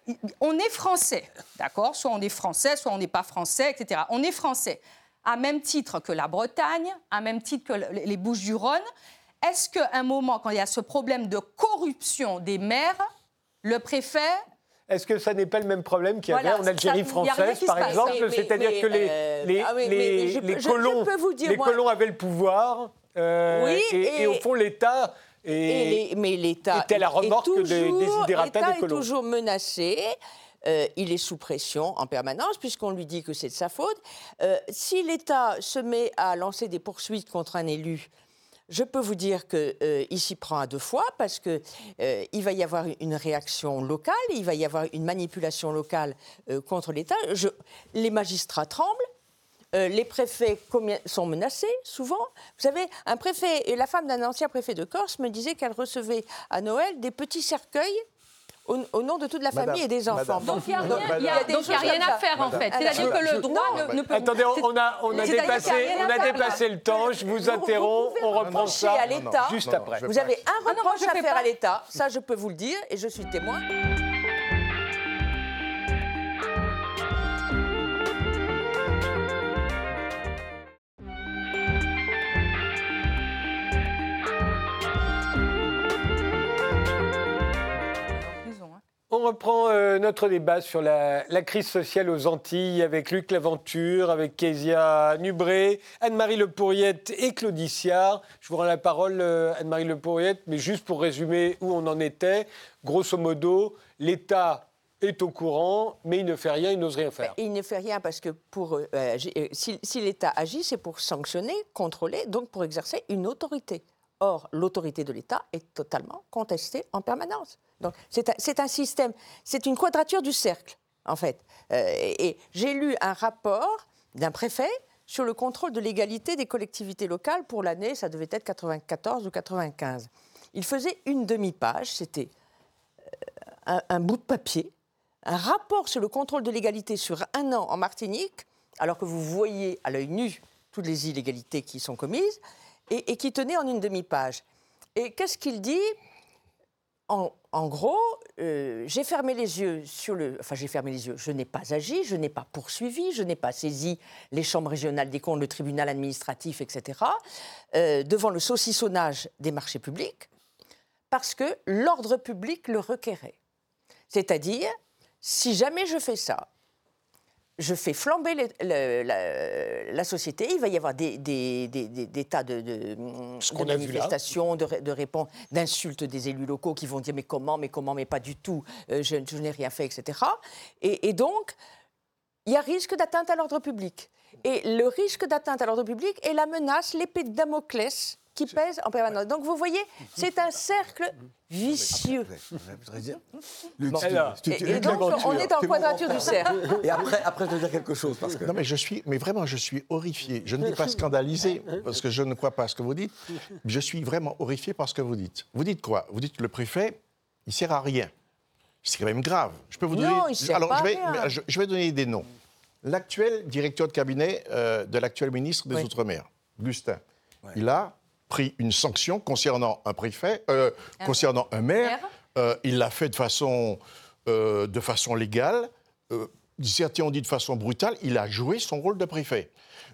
qu'il que on est français, d'accord? Soit on est français, soit on n'est pas français, etc. On est français, à même titre que la Bretagne, à même titre que le- les Bouches-du-Rhône. Est-ce qu'à un moment, quand il y a ce problème de corruption des maires, le préfet Est-ce que ça n'est pas le même problème qu'il y avait Voilà, en Algérie ça- française, par exemple C'est-à-dire que les, euh, les, ah oui, les- je les peux- je- je colons, vous dire, les moi- colons avaient le pouvoir, euh, Oui, et, et au fond, l'État... Et mais l'État était la remorque des toujours- l'État des colons. est toujours menacé. Euh, il est sous pression en permanence puisqu'on lui dit que c'est de sa faute. Euh, si l'État se met à lancer des poursuites contre un élu, je peux vous dire qu'il s'y prend à deux fois parce qu'il va y avoir une réaction locale, il va y avoir une manipulation locale euh, contre l'État. Les magistrats tremblent. Euh, les préfets sont menacés, souvent. Vous savez, un préfet, et la femme d'un ancien préfet de Corse me disait qu'elle recevait à Noël des petits cercueils au, au nom de toute la Madame, famille et des enfants. madame. Donc il n'y a, rien- à faire en fait. C'est-à-dire que le droit ne, ne peut Attendez, on on a, on a dépassé, on a le temps. Je vous interromps, on reprend ça à l'État- juste après. Vous avez un Ah reproche à faire à l'État, ça je peux vous le dire, et je suis témoin. On reprend euh, notre débat sur la, crise sociale aux Antilles avec Luc Laventure, avec Kezia Nubré, Anne-Marie Le Pourriette et Claudie. Je vous rends la parole, euh, Anne-Marie Le Pourriette, mais juste pour résumer où on en était, grosso modo, l'État est au courant, mais il ne fait rien, il n'ose rien faire. Il ne fait rien parce que pour, euh, si l'État agit, c'est pour sanctionner, contrôler, donc pour exercer une autorité. Or, l'autorité de l'État est totalement contestée en permanence. Donc, c'est un, système, c'est une quadrature du cercle, en fait. Euh, et j'ai lu un rapport d'un préfet sur le contrôle de l'égalité des collectivités locales pour l'année, ça devait être 94 ou 95. Il faisait une demi-page, c'était un, un bout de papier, un rapport sur le contrôle de l'égalité sur un an en Martinique, alors que vous voyez à l'œil nu toutes les illégalités qui sont commises, et, qui tenait en une demi-page. Et qu'est-ce qu'il dit? En, en gros, euh, j'ai fermé les yeux sur le. Enfin, j'ai fermé les yeux. Je n'ai pas agi, je n'ai pas poursuivi, je n'ai pas saisi les chambres régionales des comptes, le tribunal administratif, etc., euh, devant le saucissonnage des marchés publics, parce que l'ordre public le requérait. C'est-à-dire, si jamais je fais ça, je fais flamber les- le- la, la société, il va y avoir des, des- des- des- des tas de, manifestations, de, ré- de réponses, d'insultes des élus locaux qui vont dire mais comment, mais comment, mais pas du tout, euh, je, je n'ai rien fait, etc. Et, et donc, il y a risque d'atteinte à l'ordre public. Et le risque d'atteinte à l'ordre public est la menace, l'épée de Damoclès qui pèse en permanence. Donc vous voyez, c'est un cercle vicieux. Bon, alors, Et, donc on est en tu quadrature du cercle. Et après, après, je veux dire quelque chose parce que. Non, mais je suis, mais vraiment, je suis horrifié. Je ne dis pas scandalisé, parce que je ne crois pas à ce que vous dites. Je suis vraiment horrifié par ce que vous dites. Vous dites quoi? Vous dites que le préfet, il sert à rien. C'est quand même grave. Je peux vous donner. Non, il sert Alors, pas je à vais, rien. je, je vais donner des noms. L'actuel directeur de cabinet euh, de l'actuel ministre des Oui. Outre-mer, Gustin, il a pris une sanction concernant un préfet, euh, concernant un maire. maire. Euh, il l'a fait de façon, euh, de façon légale. Euh, certains ont dit de façon brutale. Il a joué son rôle de préfet.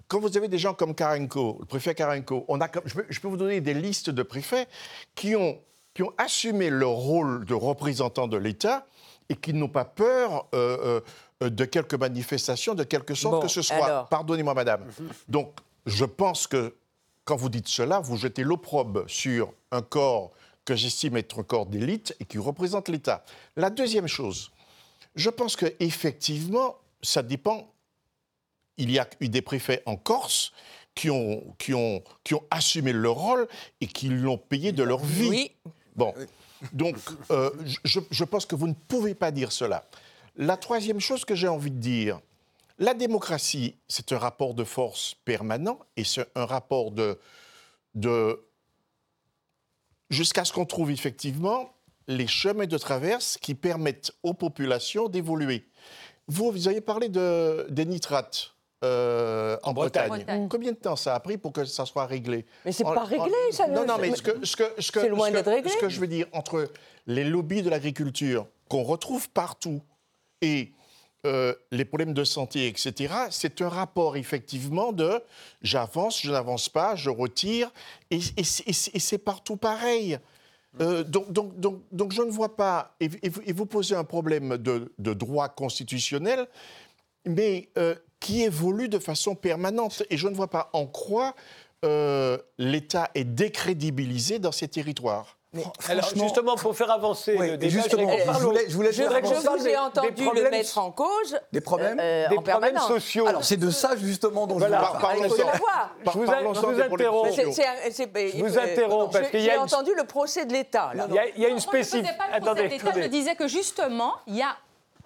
Quand vous avez des gens comme Karenko, le préfet Karenko, on a, je, peux, je peux vous donner des listes de préfets qui ont, qui ont assumé leur rôle de représentant de l'État et qui n'ont pas peur euh, euh, de quelques manifestations, de quelque sorte que ce soit. Pardonnez-moi, madame. Mhm. Donc, je pense que quand vous dites cela, vous jetez l'opprobre sur un corps que j'estime être un corps d'élite et qui représente l'État. La deuxième chose, je pense qu'effectivement, ça dépend. Il y a eu des préfets en Corse qui ont, qui ont, qui ont assumé leur rôle et qui l'ont payé de leur vie. Oui. Bon. Donc, euh, je, je, pense que vous ne pouvez pas dire cela. La troisième chose que j'ai envie de dire, la démocratie, c'est un rapport de force permanent et c'est un rapport de, de jusqu'à ce qu'on trouve effectivement les chemins de traverse qui permettent aux populations d'évoluer. Vous, vous avez parlé de, des nitrates. Euh, en Bretagne. Combien de temps ça a pris pour que ça soit réglé? Mais c'est pas réglé, ça. Non, non, mais ce que, ce que, ce que, loin d'être réglé. Ce que je veux dire, entre les lobbies de l'agriculture qu'on retrouve partout et euh, les problèmes de santé, etc., c'est un rapport effectivement de j'avance, je n'avance pas, je retire, et, c'est partout pareil. Euh, donc, je ne vois pas, et, vous posez un problème de, de droit constitutionnel, mais euh, qui évolue de façon permanente, et je ne vois pas en quoi l'État est décrédibilisé dans ces territoires. Alors justement, pour faire avancer le débat, justement, je, voulais, je, voulais je, je vous ai entendu le mettre en cause. Des problèmes, euh, des problèmes sociaux. Alors c'est de ça justement dont voilà. je voulais parler. Je vous, je vous interromps. Je vous interromps parce qu'il y a. J'ai entendu le procès de l'État. Il y a une spécificité. Attendez. Je disais que justement, il y a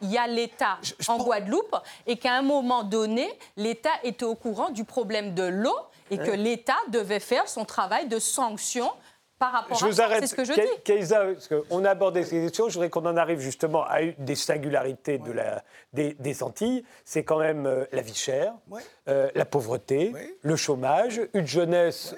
il y a l'État en Guadeloupe et qu'à un moment donné, l'État était au courant du problème de l'eau et que l'État devait faire son travail de sanction par rapport je vous arrête. C'est ce que je dis. Keïsa, on a abordé ces questions, je voudrais qu'on en arrive justement à une des singularités de la, des, Antilles. C'est quand même euh, la vie chère, euh, la pauvreté, le chômage, une jeunesse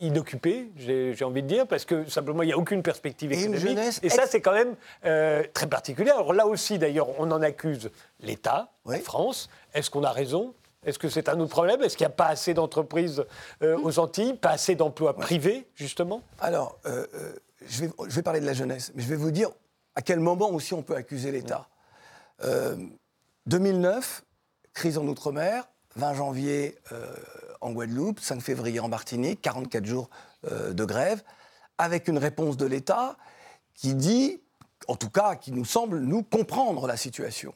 inoccupée, j'ai envie de dire, parce que simplement, il n'y a aucune perspective économique. Et, ça, c'est quand même euh, très particulier. Alors là aussi, d'ailleurs, on en accuse l'État, la France. Est-ce qu'on a raison? Est-ce que c'est un autre problème? Est-ce qu'il n'y a pas assez d'entreprises euh, aux Antilles, pas assez d'emplois privés, justement? Alors, euh, euh, je, vais, je, vais, parler de la jeunesse, mais je vais vous dire à quel moment aussi on peut accuser l'État. 2009, crise en Outre-mer, 20 janvier en Guadeloupe, 5 février en Martinique, 44 jours de grève, avec une réponse de l'État qui dit, en tout cas, qui nous semble nous comprendre la situation.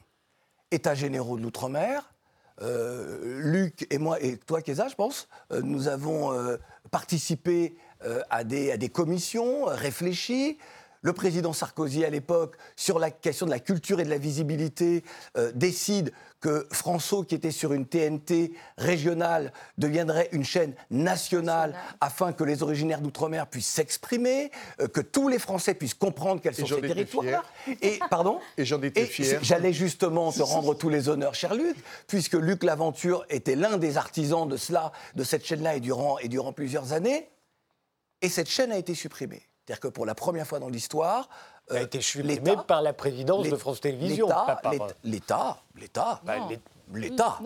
États généraux de l'Outre-mer, Luc et moi, et toi, Keza, je pense, euh, nous avons euh, participé à des, à, des, commissions, réfléchies. Le président Sarkozy, à l'époque, sur la question de la culture et de la visibilité, décide que François, qui était sur une TNT régionale, deviendrait une chaîne nationale afin que les originaires d'outre-mer puissent s'exprimer, euh, que tous les Français puissent comprendre quels sont ces territoires. Et pardon. Et j'en étais fier. J'allais justement te rendre tous les honneurs, cher Luc, puisque Luc Laventure était l'un des artisans de cela, de cette chaîne-là, et durant, et durant plusieurs années. Et cette chaîne a été supprimée. C'est-à-dire que pour la première fois dans l'histoire, a euh, été supprimée par la présidence de France Télévisions. L'État, l'État, l'État,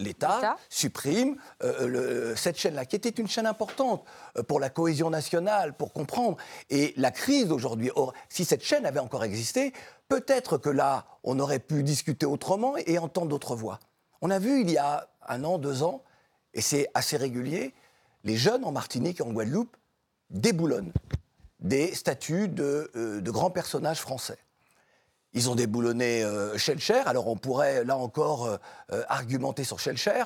l'État supprime euh, cette chaîne-là, qui était une chaîne importante euh, pour la cohésion nationale, pour comprendre. Et la crise d'aujourd'hui, si cette chaîne avait encore existé, peut-être que là, on aurait pu discuter autrement et entendre d'autres voix. On a vu il y a un an, deux ans, et c'est assez régulier, les jeunes en Martinique et en Guadeloupe déboulonnent des statues de, euh, de grands personnages français. Ils ont déboulonné euh, Schellcher, alors on pourrait là encore euh, euh, argumenter sur Schellcher.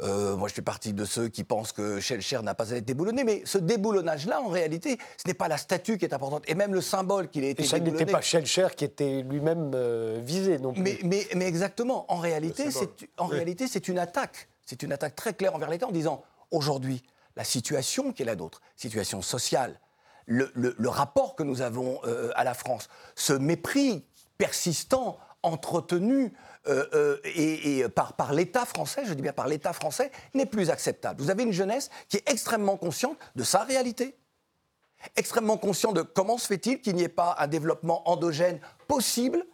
moi, je fais partie de ceux qui pensent que Schellcher n'a pas été déboulonné, mais ce déboulonnage-là, en réalité, ce n'est pas la statue qui est importante, et même le symbole qu'il a été et ça n'était pas Schellcher qui était lui-même visé non plus. Mais, mais, mais, exactement, en réalité, c'est, en réalité, c'est une attaque. C'est une attaque très claire envers l'État en disant, aujourd'hui, la situation qui est la nôtre, situation sociale, le, rapport que nous avons euh, à la France, ce mépris persistant, entretenu euh, euh, et, par, l'État français, je dis bien par l'État français, n'est plus acceptable. Vous avez une jeunesse qui est extrêmement consciente de sa réalité, extrêmement conscient de comment se fait-il qu'il n'y ait pas un développement endogène possible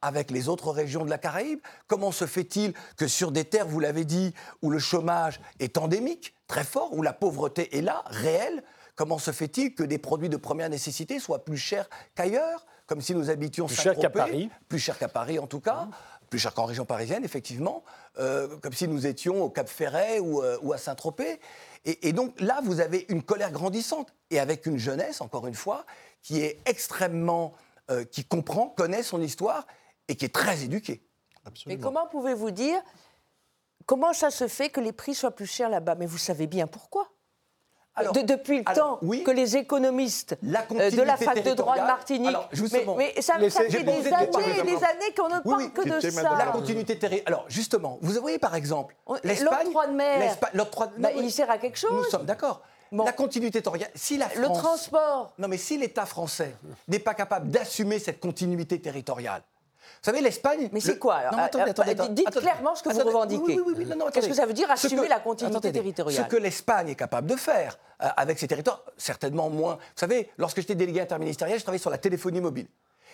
avec les autres régions de la Caraïbe? Comment se fait-il que sur des terres, vous l'avez dit, où le chômage est endémique, très fort, où la pauvreté est là, réelle, Comment se fait-il que des produits de première nécessité soient plus chers qu'ailleurs Comme si nous habitions Plus cher qu'à Saint-Tropez, Paris. Plus cher qu'à Paris en tout cas, plus cher qu'en région parisienne effectivement, euh, comme si nous étions au Cap Ferret ou, euh, ou à Saint-Tropez. Et, et donc là, vous avez une colère grandissante et avec une jeunesse, encore une fois, qui est extrêmement, euh, qui comprend, connaît son histoire et qui est très éduquée. Mais Absolument. comment pouvez-vous dire comment ça se fait que les prix soient plus chers là-bas? Mais vous savez bien pourquoi. Alors- De- depuis le alors, temps oui. que les économistes La euh, de la fac de droit de Martinique. Alors, justement, mais, mais ça, laissez- ça j'ai fait des années et des années qu'on ne Oui, parle oui, que de ça. La continuité territoriale. Alors justement, vous voyez par exemple, l'Espagne. l'octroi de mer. l'Espagne- l'octroi de- Bah, il sert à quelque chose. Nous sommes d'accord. Bon. La continuité territoriale. Si la Le transport. Non, mais si l'État français n'est pas capable d'assumer cette continuité territoriale. Vous savez, l'Espagne. Mais c'est quoi, alors Non, mais attendez, Euh, attendez, euh, attendez, dites attendez. clairement ce que vous revendiquez. oui, oui, oui, Qu'est-ce que ça veut dire, assumer que- la continuité territoriale Ce que l'Espagne est capable de faire euh, avec ses territoires, certainement moins. Vous savez, lorsque j'étais délégué interministériel, je travaillais sur la téléphonie mobile.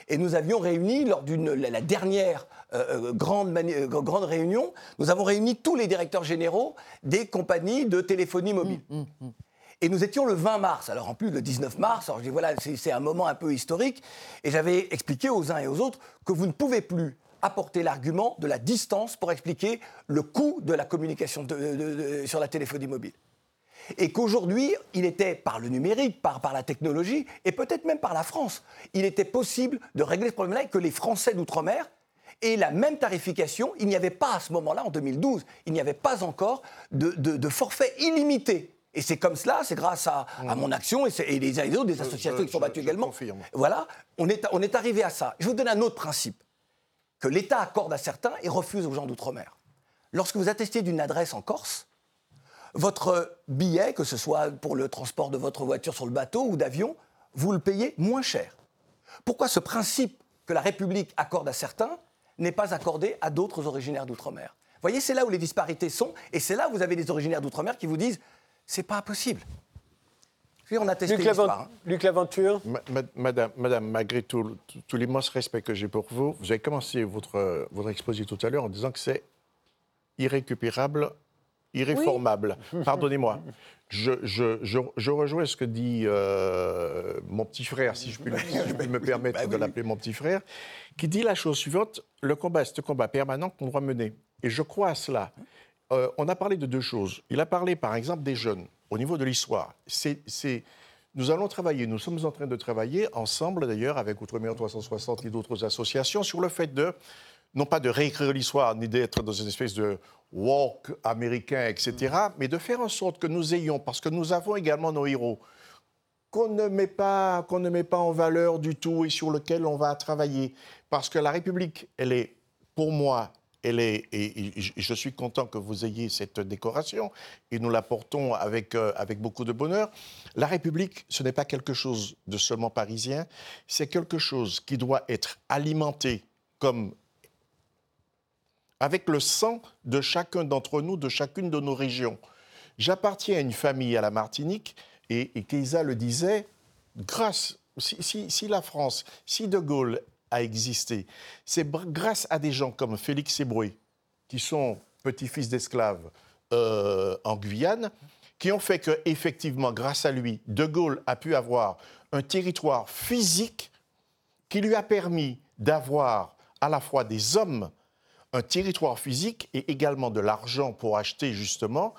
Et nous avions réuni, lors d'une la, dernière euh, grande, euh, grande réunion, nous avons réuni tous les directeurs généraux des compagnies de téléphonie mobile. Et nous étions le 20 mars. Alors en plus, le 19 mars, alors je dis voilà, c'est un moment un peu historique. Et j'avais expliqué aux uns et aux autres que vous ne pouvez plus apporter l'argument de la distance pour expliquer le coût de la communication sur la téléphonie mobile. Et qu'aujourd'hui, il était, par le numérique, par, la technologie, et peut-être même par la France, il était possible de régler ce problème-là et que les Français d'outre-mer aient la même tarification. Il n'y avait pas à ce moment-là, en 2012, il n'y avait pas encore de forfait illimité. Et c'est comme cela, c'est grâce à, à mon action et, les uns et les autres, des associations je- qui sont battues également. confirme. Voilà, on est, on est arrivé à ça. Je vous donne un autre principe que l'État accorde à certains et refuse aux gens d'outre-mer. Lorsque vous attestez d'une adresse en Corse, votre billet, que ce soit pour le transport de votre voiture sur le bateau ou d'avion, vous le payez moins cher. Pourquoi ce principe que la République accorde à certains n'est pas accordé à d'autres originaires d'outre-mer? Vous voyez, c'est là où les disparités sont, et c'est là où vous avez des originaires d'outre-mer qui vous disent c'est pas possible. Puis on a testé Luc. Lavent- hein. Luc Laventure Ma- ma- Madame, Madame, malgré tout, tout- tout l'immense respect que j'ai pour vous, vous avez commencé votre, votre exposé tout à l'heure en disant que c'est irrécupérable, irréformable. Pardonnez-moi. Je, je- je- je rejoins ce que dit euh, mon petit frère, si je puis, le- si je puis me permettre Bah oui, de l'appeler mon petit frère, qui dit la chose suivante le combat, c'est un combat permanent qu'on doit mener. Et je crois à cela. Euh, on a parlé de deux choses. Il a parlé, par exemple, des jeunes, au niveau de l'histoire. C'est, nous allons travailler, nous sommes en train de travailler ensemble, d'ailleurs, avec Outre-mer 360 et d'autres associations, sur le fait de, non pas de réécrire l'histoire, ni d'être dans une espèce de walk américain, etc., mais de faire en sorte que nous ayons, parce que nous avons également nos héros, qu'on ne met pas qu'on ne met pas en valeur du tout et sur lequel on va travailler parce que la République elle est pour moi je suis content que vous ayez cette décoration. Et nous la portons avec euh, avec beaucoup de bonheur. La République ce n'est pas quelque chose de seulement parisien. C'est quelque chose qui doit être alimenté comme avec le sang de chacun d'entre nous, de chacune de nos régions. J'appartiens à une famille à la Martinique, et, et Keïsa le disait, grâce, si, si- si la France, si De Gaulle a existé, c'est grâce à des gens comme Félix Eboué, qui sont petits-fils d'esclaves euh, en Guyane, qui ont fait que, effectivement, grâce à lui, De Gaulle a pu avoir un territoire physique qui lui a permis d'avoir à la fois des hommes, un territoire physique et également de l'argent pour acheter justement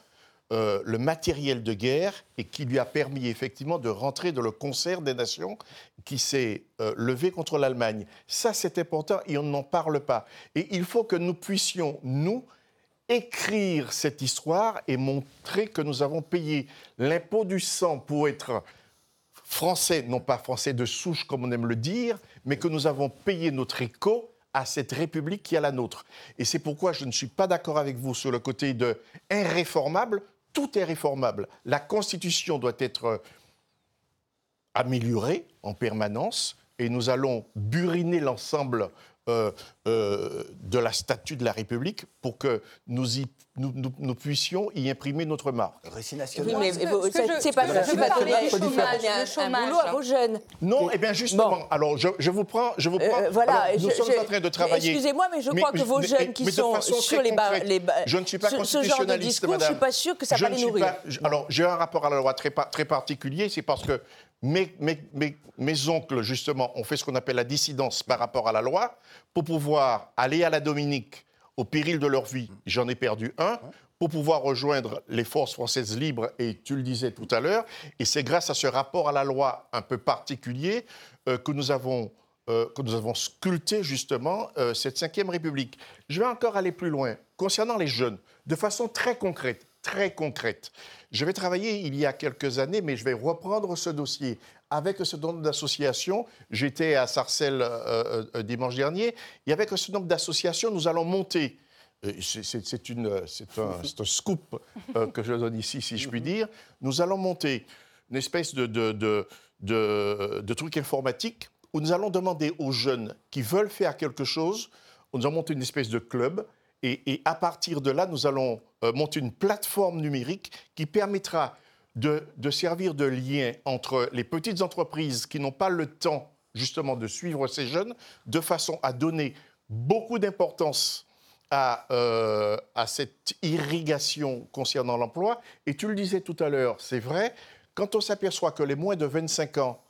euh, le matériel de guerre et qui lui a permis effectivement de rentrer dans le concert des nations qui s'est euh, levé contre l'Allemagne. Ça, c'est important et on n'en parle pas. Et il faut que nous puissions, nous, écrire cette histoire et montrer que nous avons payé l'impôt du sang pour être français, non pas français de souche comme on aime le dire, mais que nous avons payé notre écho à cette République qui est la nôtre. Et c'est pourquoi je ne suis pas d'accord avec vous sur le côté de irréformable. Tout est réformable. La Constitution doit être euh, améliorée en permanence et nous allons buriner l'ensemble euh, euh, de la statue de la République pour que nous, y, nous, nous- nous puissions y imprimer notre marque. Récit Oui, national. mais ce que c'est pas ça. pas donner un- chômage, un- le un chômage. boulot à vos jeunes. Non, eh bien justement, Bon. alors je, je vous prends, je vous prends, Euh, prends. voilà, Alors, nous je- sommes je- en train de travailler. Excusez-moi, mais je Mais- crois que vos mais- jeunes qui mais de sont façon sur très les, ba- concrète. les ba- Je ne suis pas ce, ce genre de constitutionnaliste, discours, je madame. suis pas sûre que ça va ne les nourrir. alors, j'ai un rapport à la loi très particulier, c'est parce que mes, oncles, justement, ont fait ce qu'on appelle la dissidence par rapport à la loi pour pouvoir aller à la Dominique au péril de leur vie. J'en ai perdu un. Pour pouvoir rejoindre les forces françaises libres, et tu le disais tout à l'heure, et c'est grâce à ce rapport à la loi un peu particulier euh, que nous avons euh, que nous avons sculpté justement euh, cette cinquième République. Je vais encore aller plus loin. Concernant les jeunes, de façon très concrète, très concrète, je vais travailler il y a quelques années, mais je vais reprendre ce dossier avec ce nombre d'associations. J'étais à Sarcelles euh, euh, dimanche dernier, et avec ce nombre d'associations, nous allons monter. euh, c'est- un, un scoop euh, que je donne ici, si je puis dire. Nous allons monter une espèce de, de, de, de- de truc informatique où nous allons demander aux jeunes qui veulent faire quelque chose, nous allons monter une espèce de club et, à partir de là, nous allons euh, monter une plateforme numérique qui permettra de, servir de lien entre les petites entreprises qui n'ont pas le temps justement de suivre ces jeunes, de façon à donner beaucoup d'importance à, euh, cette irrigation concernant l'emploi. Et tu le disais tout à l'heure, c'est vrai, quand on s'aperçoit que les moins de 25 ans,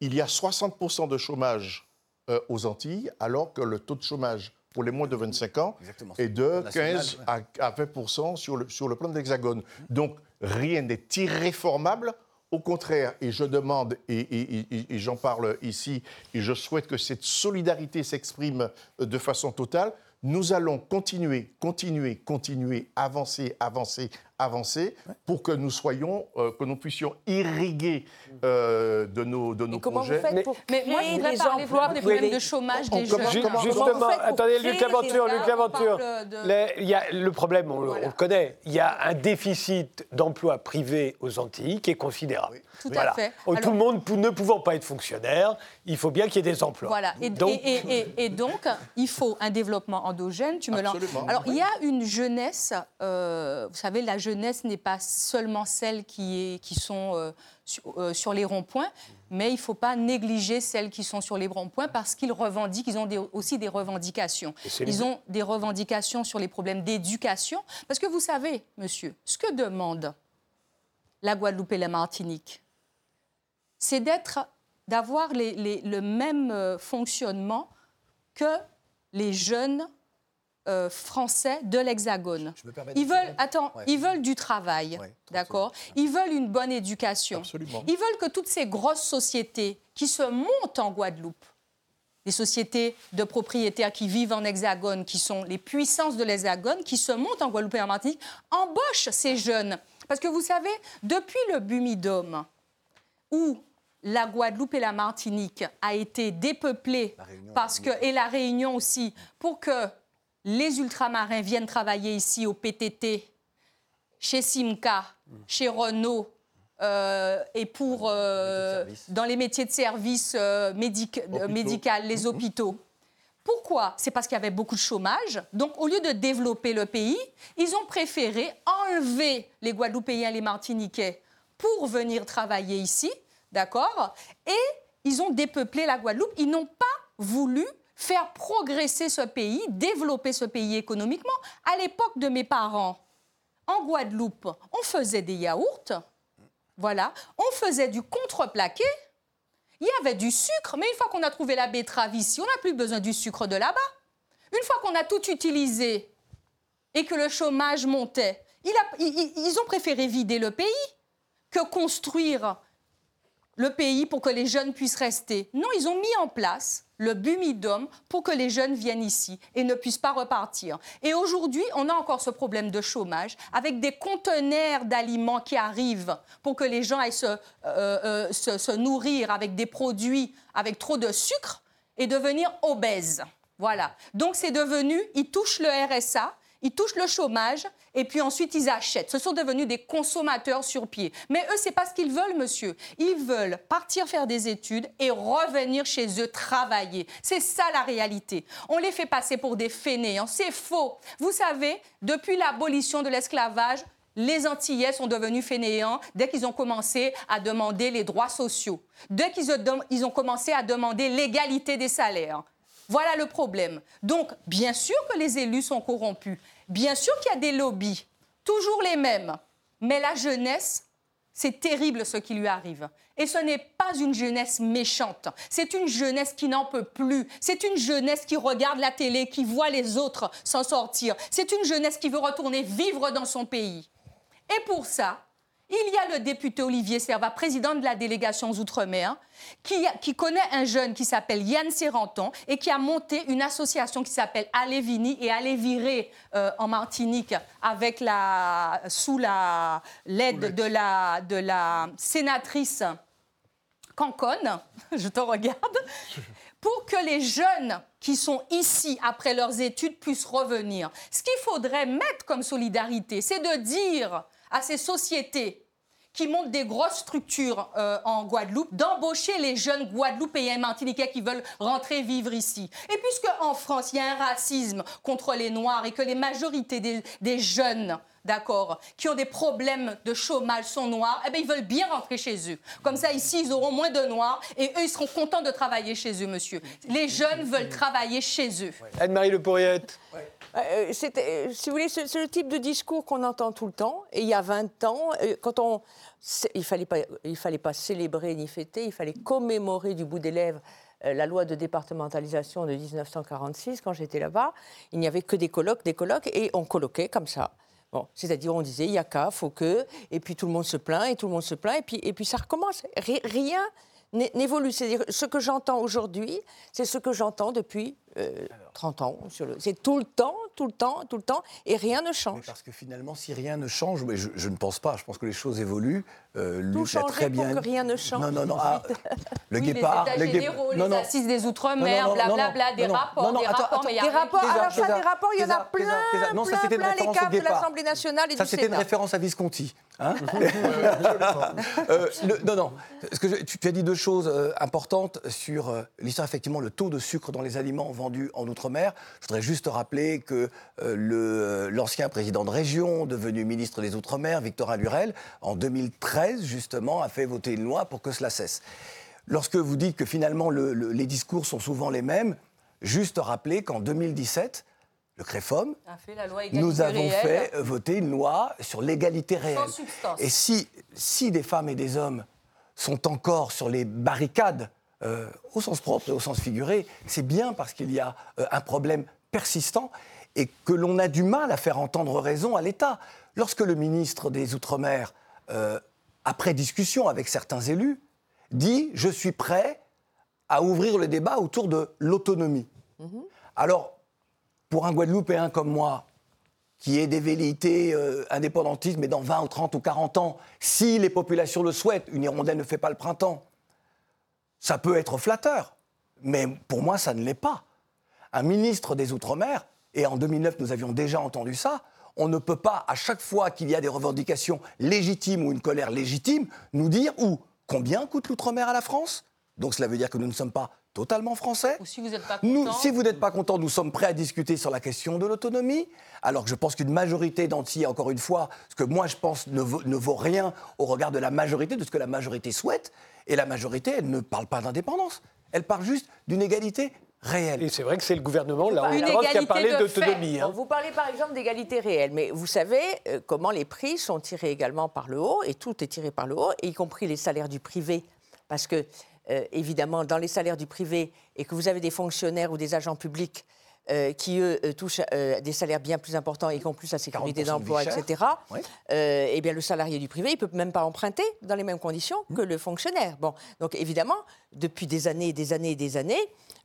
il y a 60% de chômage euh, aux Antilles, alors que le taux de chômage pour les moins de 25 ans Exactement. est de National, 15 ouais. à, à 20% sur le, sur le plan de l'Hexagone. Donc rien n'est irréformable. Au contraire, et je demande, et, et- et- et j'en parle ici, et je souhaite que cette solidarité s'exprime euh, de façon totale, nous allons continuer, continuer, continuer, avancer, avancer, avancer, pour que nous soyons, euh, que nous puissions irriguer euh, de nos, de nos Et comment vous projets. Mais- moi, je voudrais des parler emplois des problèmes les- de chômage on des jeunes. Justement, attendez, Luc Aventure, Luc Aventure. de- Les- y a, le problème, on, Voilà. on le connaît, il y a un déficit d'emplois privés aux Antilles qui est considérable. Tout à fait. Oh, Alors- Tout le monde ne pouvant pas être fonctionnaire, il faut bien qu'il y ait des emplois. Voilà. Et Donc- et, et- et- et donc, il faut un développement endogène. Tu me. Alors, il y a une jeunesse. euh, vous savez, la jeunesse n'est pas seulement celles qui, est, qui sont euh, sur, euh, sur les ronds-points, mais il ne faut pas négliger celles qui sont sur les ronds-points parce qu'ils revendiquent, ils ont des- aussi des revendications. Ils ont des revendications sur les problèmes d'éducation. Parce que vous savez, monsieur, ce que demande la Guadeloupe et la Martinique, c'est d'être, d'avoir les- les- le même euh, fonctionnement que les jeunes euh, français de l'Hexagone. Ils veulent, attends, Ouais. ils veulent du travail, Ouais, d'accord Ils veulent une bonne éducation. Absolument. Ils veulent que toutes ces grosses sociétés qui se montent en Guadeloupe, les sociétés de propriétaires qui vivent en Hexagone, qui sont les puissances de l'Hexagone, qui se montent en Guadeloupe et en Martinique, embauchent ces jeunes. Parce que vous savez, depuis le Bumidome, où la Guadeloupe et la Martinique a été dépeuplée Réunion, parce que et la Réunion aussi pour que les ultramarins viennent travailler ici au PTT, chez Simca, chez Renault euh, et pour euh, service. dans les métiers de service euh, médic- euh, médical, les hôpitaux. Pourquoi? C'est parce qu'il y avait beaucoup de chômage. Donc, au lieu de développer le pays, ils ont préféré enlever les Guadeloupéens et les Martiniquais pour venir travailler ici, d'accord? Et ils ont dépeuplé la Guadeloupe. Ils n'ont pas voulu faire progresser ce pays, développer ce pays économiquement. À l'époque de mes parents, en Guadeloupe, on faisait des yaourts, voilà, on faisait du contreplaqué, il y avait du sucre, mais une fois qu'on a trouvé la betterave ici, on n'a plus besoin du sucre de là-bas. Une fois qu'on a tout utilisé et que le chômage montait, ils ont préféré vider le pays que construire le pays pour que les jeunes puissent rester. Non, ils ont mis en place le Bumidum pour que les jeunes viennent ici et ne puissent pas repartir. Et aujourd'hui, on a encore ce problème de chômage avec des conteneurs d'aliments qui arrivent pour que les gens aillent se, euh, euh, se- se nourrir avec des produits avec trop de sucre et devenir obèses. Voilà. Donc c'est devenu, ils touchent le RSA, ils touchent le chômage et puis ensuite ils achètent. Ce sont devenus des consommateurs sur pied. Mais eux, c'est pas ce qu'ils veulent, monsieur. Ils veulent partir faire des études et revenir chez eux travailler. C'est ça la réalité. On les fait passer pour des fainéants. C'est faux. Vous savez, depuis l'abolition de l'esclavage, les Antillais sont devenus fainéants dès qu'ils ont commencé à demander les droits sociaux, dès qu'ils ont commencé à demander l'égalité des salaires. Voilà le problème. Donc, bien sûr que les élus sont corrompus, bien sûr qu'il y a des lobbies, toujours les mêmes, mais la jeunesse, c'est terrible ce qui lui arrive. Et ce n'est pas une jeunesse méchante, c'est une jeunesse qui n'en peut plus, c'est une jeunesse qui regarde la télé, qui voit les autres s'en sortir, c'est une jeunesse qui veut retourner vivre dans son pays. Et pour ça, il y a le député Olivier Serva, président de la délégation aux Outre-mer, qui, connaît un jeune qui s'appelle Yann Serranton et qui a monté une association qui s'appelle Allez Vini et Allez Virer euh, en Martinique avec la, sous l'aide de la, de la sénatrice Cancon, je te regarde, pour que les jeunes qui sont ici après leurs études puissent revenir. Ce qu'il faudrait mettre comme solidarité, c'est de dire à ces sociétés qui montent des grosses structures euh, en Guadeloupe, d'embaucher les jeunes Guadeloupéens martiniquais qui veulent rentrer vivre ici. Et puisque en France, il y a un racisme contre les Noirs et que les majorités des, jeunes d'accord, qui ont des problèmes de chômage sont noirs, eh bien, ils veulent bien rentrer chez eux. Comme ça, ici, ils auront moins de noirs et eux, ils seront contents de travailler chez eux, monsieur. Les jeunes veulent travailler chez eux. Anne-Marie Le Pourriette. Euh, euh, si vous voulez, c'est le type de discours qu'on entend tout le temps. Et il y a 20 ans, euh, quand on, il ne fallait, fallait pas célébrer ni fêter, il fallait commémorer du bout des lèvres la loi de départementalisation de 1946, quand j'étais là-bas, il n'y avait que des colloques, des colloques, et on colloquait comme ça. Bon, c'est-à-dire on disait il y a qu'à, faut que, et puis tout le monde se plaint, et tout le monde se plaint, et puis, et puis ça recommence. Rien n'évolue. C'est-à-dire ce que j'entends aujourd'hui, c'est ce que j'entends depuis 30 euh, ans. C'est tout le temps, tout le temps, tout le temps, et rien ne change. parce que finalement, si rien ne change, mais je, ne pense pas, je pense que les choses évoluent. Euh, tout change très bien. pour que rien ne change. Non, non, non. Ah, le guépard. Les, le généraux, les assises des Outre-mer, blablabla, des rapports, des rapports, mais il y a des rapports. Alors ça, des rapports, il y en a plein, non, ça, plein, plein, les cadres de l'Assemblée nationale et ça, du Sénat. Ça, c'était une référence à Visconti. Hein euh, non, non. Tu, as dit deux choses euh, importantes sur l'histoire, effectivement, le taux de sucre dans les aliments vendus en Outre-mer. Je voudrais juste rappeler que euh, l'ancien président de région, devenu ministre des Outre-mer, Victorin Lurel, en 2013, justement, a fait voter une loi pour que cela cesse. Lorsque vous dites que finalement les discours sont souvent les mêmes, juste rappeler qu'en 2017, le CREFOM, nous avons fait voter une loi sur l'égalité réelle. Et si, si des femmes et des hommes sont encore sur les barricades euh, au sens propre et au sens figuré, c'est bien parce qu'il y a euh, un problème persistant et que l'on a du mal à faire entendre raison à l'État. Lorsque le ministre des Outre-mer, euh, après discussion avec certains élus, dit Je suis prêt à ouvrir le débat autour de l'autonomie. Mhm. Alors, pour un Guadeloupéen comme moi, qui est des velléités indépendantistes, mais dans 20 ou 30 ou 40 ans, si les populations le souhaitent, une hirondelle ne fait pas le printemps, ça peut être flatteur, mais pour moi, ça ne l'est pas. Un ministre des Outre-mer, et en 2009, nous avions déjà entendu ça, on ne peut pas, à chaque fois qu'il y a des revendications légitimes ou une colère légitime, nous dire ou combien coûte l'outre-mer à la France? Donc cela veut dire que nous ne sommes pas totalement français. Ou si vous n'êtes pas content. si vous n'êtes pas content, nous sommes prêts à discuter sur la question de l'autonomie. Alors que je pense qu'une majorité d'Antillais, encore une fois, ce que moi je pense ne ne vaut rien au regard de la majorité, de ce que la majorité souhaite. Et la majorité, elle ne parle pas d'indépendance. Elle parle juste d'une égalité réelle. Et c'est vrai que c'est le gouvernement, là, qui a parlé d'autonomie. Hein. Vous parlez par exemple d'égalité réelle, mais vous savez euh, comment les prix sont tirés également par le haut, et tout est tiré par le haut, y compris les salaires du privé. Parce que, euh, évidemment, dans les salaires du privé, et que vous avez des fonctionnaires ou des agents publics euh, qui, eux, euh, touchent euh, des salaires bien plus importants et qui ont plus la sécurité d'emploi, etc., eh bien, le salarié du privé, il ne peut même pas emprunter dans les mêmes conditions que le fonctionnaire. Bon, donc évidemment, depuis des années et des années et des années,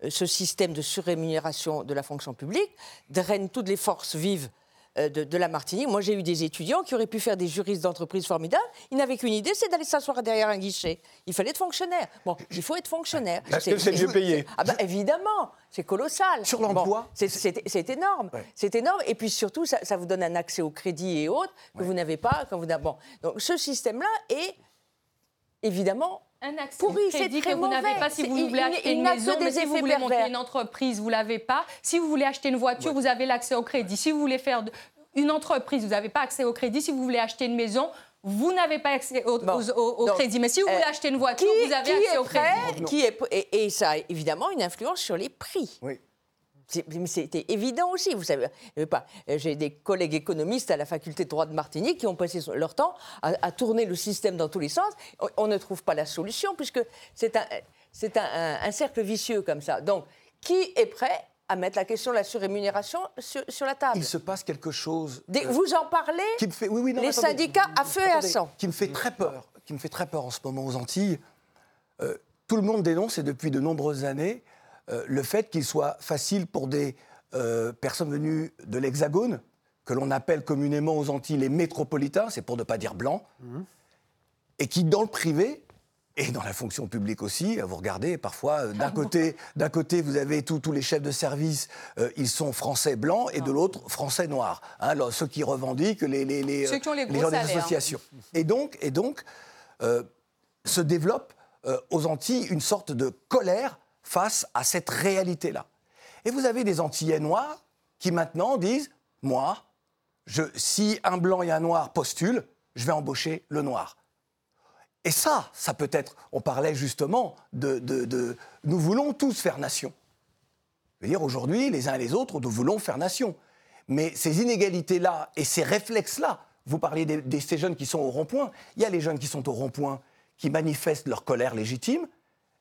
ce système de surrémunération de la fonction publique draine toutes les forces vives de, de la Martinique. Moi, j'ai eu des étudiants qui auraient pu faire des juristes d'entreprise formidables. Ils n'avaient qu'une idée, c'est d'aller s'asseoir derrière un guichet. Il fallait être fonctionnaire. Bon, il faut être fonctionnaire. Parce que c'est mieux payé. Ah bah, évidemment, c'est colossal. Sur l'emploi Bon, c'est- énorme. Ouais. C'est énorme. Et puis surtout, ça, ça vous donne un accès au crédit et autres que vous n'avez pas quand vous. Bon. Donc ce système-là est évidemment Un accès Pourri, crédit très que vous n'avez pas si vous voulez acheter une maison, mais si vous voulez monter une entreprise, vous l'avez pas. Si vous voulez acheter une voiture, vous avez l'accès au crédit. Si vous voulez faire une entreprise, vous n'avez pas accès au crédit. Si vous voulez acheter une maison, vous n'avez pas accès au, Bon. aux- au- au Donc, crédit. Mais si vous euh, voulez acheter une voiture, qui, vous avez qui accès est au crédit. qui est, et, et ça a évidemment une influence sur les prix. Oui. C'était évident aussi, vous savez. euh, pas- J'ai des collègues économistes à la faculté de droit de Martinique qui ont passé leur temps à, à tourner le système dans tous les sens. On, on ne trouve pas la solution puisque c'est un, c'est un, un- un cercle vicieux comme ça. Donc, qui est prêt à mettre la question de la surrémunération sur, sur la table? Il se passe quelque chose Des- euh, Vous en parlez? qui me fait, oui, oui, non, Les attendez. syndicats à feu et à sang. Qui me fait très peur, qui me fait très peur en ce moment aux Antilles. Euh, tout le monde dénonce, et depuis de nombreuses années, euh, le fait qu'il soit facile pour des euh, personnes venues de l'Hexagone, que l'on appelle communément aux Antilles les métropolitains, c'est pour ne pas dire blancs, et qui, dans le privé, et dans la fonction publique aussi, vous regardez parfois, euh, d'un côté, d'un côté, vous avez tous tous les chefs de service, euh, ils sont français blancs, et de l'autre, français noirs. Hein, alors, ceux qui revendiquent les, les, les, Ceux qui ont les gens des associations. Et donc, et donc euh, se développe euh, aux Antilles une sorte de colère face à cette réalité-là. Et vous avez des Antillais noirs qui maintenant disent, moi, je, si un blanc et un noir postulent, je vais embaucher le noir. Et ça, ça peut être, on parlait justement de, de- de- nous voulons tous faire nation. Je veux dire, aujourd'hui, les uns et les autres, nous voulons faire nation. Mais ces inégalités-là et ces réflexes-là, vous parliez des- ces jeunes qui sont au rond-point, il y a les jeunes qui sont au rond-point, qui manifestent leur colère légitime,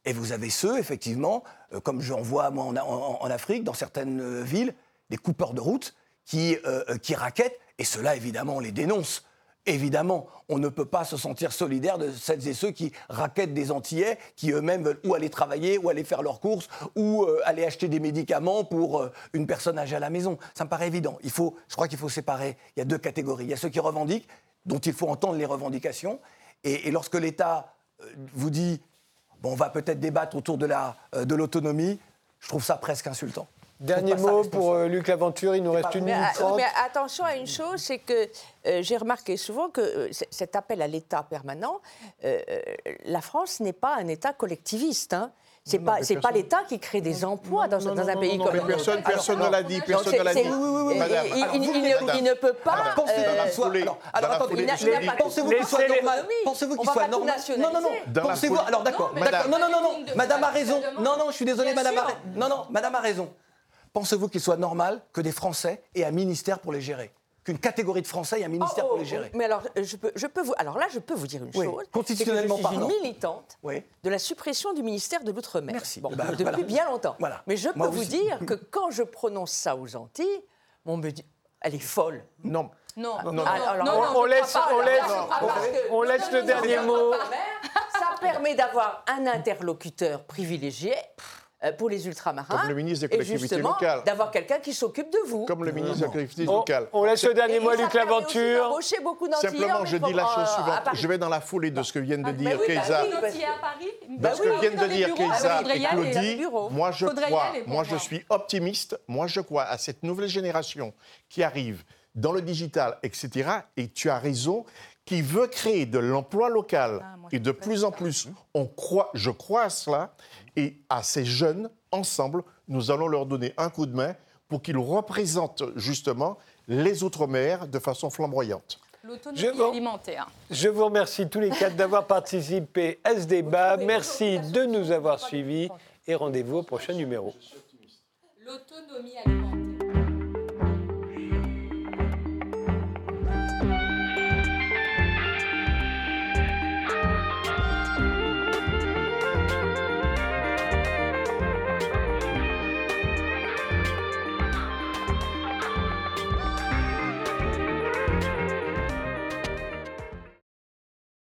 et vous avez ceux, effectivement, euh, comme j'en vois moi en, Afrique, dans certaines euh, villes, des coupeurs de route qui, euh, euh, qui raquettent, et ceux-là, évidemment, on les dénonce. Évidemment, on ne peut pas se sentir solidaire de celles et ceux qui raquettent des Antillais, qui eux-mêmes veulent ou aller travailler, ou aller faire leurs courses, ou aller acheter des médicaments pour une personne âgée à la maison. Ça me paraît évident. Il faut, je crois qu'il faut séparer. Il y a deux catégories. Il y a ceux qui revendiquent, dont il faut entendre les revendications. Et, lorsque l'État vous dit, bon, on va peut-être débattre autour de la, euh, de l'autonomie, je trouve ça presque insultant. Dernier mot pour euh, Luc Laventure, il nous reste une Mais, minute ah, trente. mais attention à une chose, c'est que euh, j'ai remarqué souvent que euh, cet appel à l'État permanent, la France n'est pas un État collectiviste. Hein. C'est pas, c'est pas l'État qui crée des emplois dans, Non, dans non, un non, pays non, comme le personne, nôtre. personne ne l'a dit, personne ne l'a dit. il- Madame, il- alors, il- vous il me ne- dites, il ne peut pas. Pensez-vous qu'il soit- alors, attendez, Pensez-vous qu'il normal Pensez-vous qu'il soit normal. Non, non, non. Pensez-vous. Alors d'accord, Non, Non, non, non, Madame a raison. Non, non, je suis désolé, Madame a sûr. raison. Non, non, Madame a raison. Pensez-vous qu'il soit normal que des Français aient un ministère pour les gérer? Qu'une catégorie de Français ait un ministère Oh, pour oh, les gérer Mais alors, je peux, je peux vous, alors là, je peux vous dire une Oui, chose. constitutionnellement que je suis parlant. une militante Oui. de la suppression du ministère de l'Outre-mer. Merci. Bon, Eh ben, depuis voilà. bien longtemps. Voilà. Mais je peux Moi vous aussi. dire que quand je prononce ça aux Antilles, on me dit, elle est folle. Non. Non, non, non, non, alors, non, on- laisse- pas. on laisse- on- laisse le dernier mot. Ça permet d'avoir un interlocuteur privilégié pour les ultramarins. Comme le ministre des et collectivités justement, locales. D'avoir quelqu'un qui s'occupe de vous. Comme le ministre de la collectivité On, laisse le dernier mot à ça Luc Laventure. beaucoup d'Antillais Simplement, en je dis la chose euh, suivante. Paris. Je vais dans la foulée de ce que viennent de Ah, dire bah Paris Parce Bah que viennent de dire faudrait y et Claudie, moi je crois, moi je suis optimiste, moi je crois à cette nouvelle génération qui arrive dans le digital, etc. Et tu as raison, qui veut créer de l'emploi local. Ah, et de plus en plus, on croit, je crois à cela. Et à ces jeunes, ensemble, nous allons leur donner un coup de main pour qu'ils représentent justement les Outre-mer de façon flamboyante. L'autonomie Je vous- alimentaire. Je vous remercie tous les quatre d'avoir participé à ce débat. Merci de nous avoir suivis et rendez-vous au prochain numéro. L'autonomie alimentaire.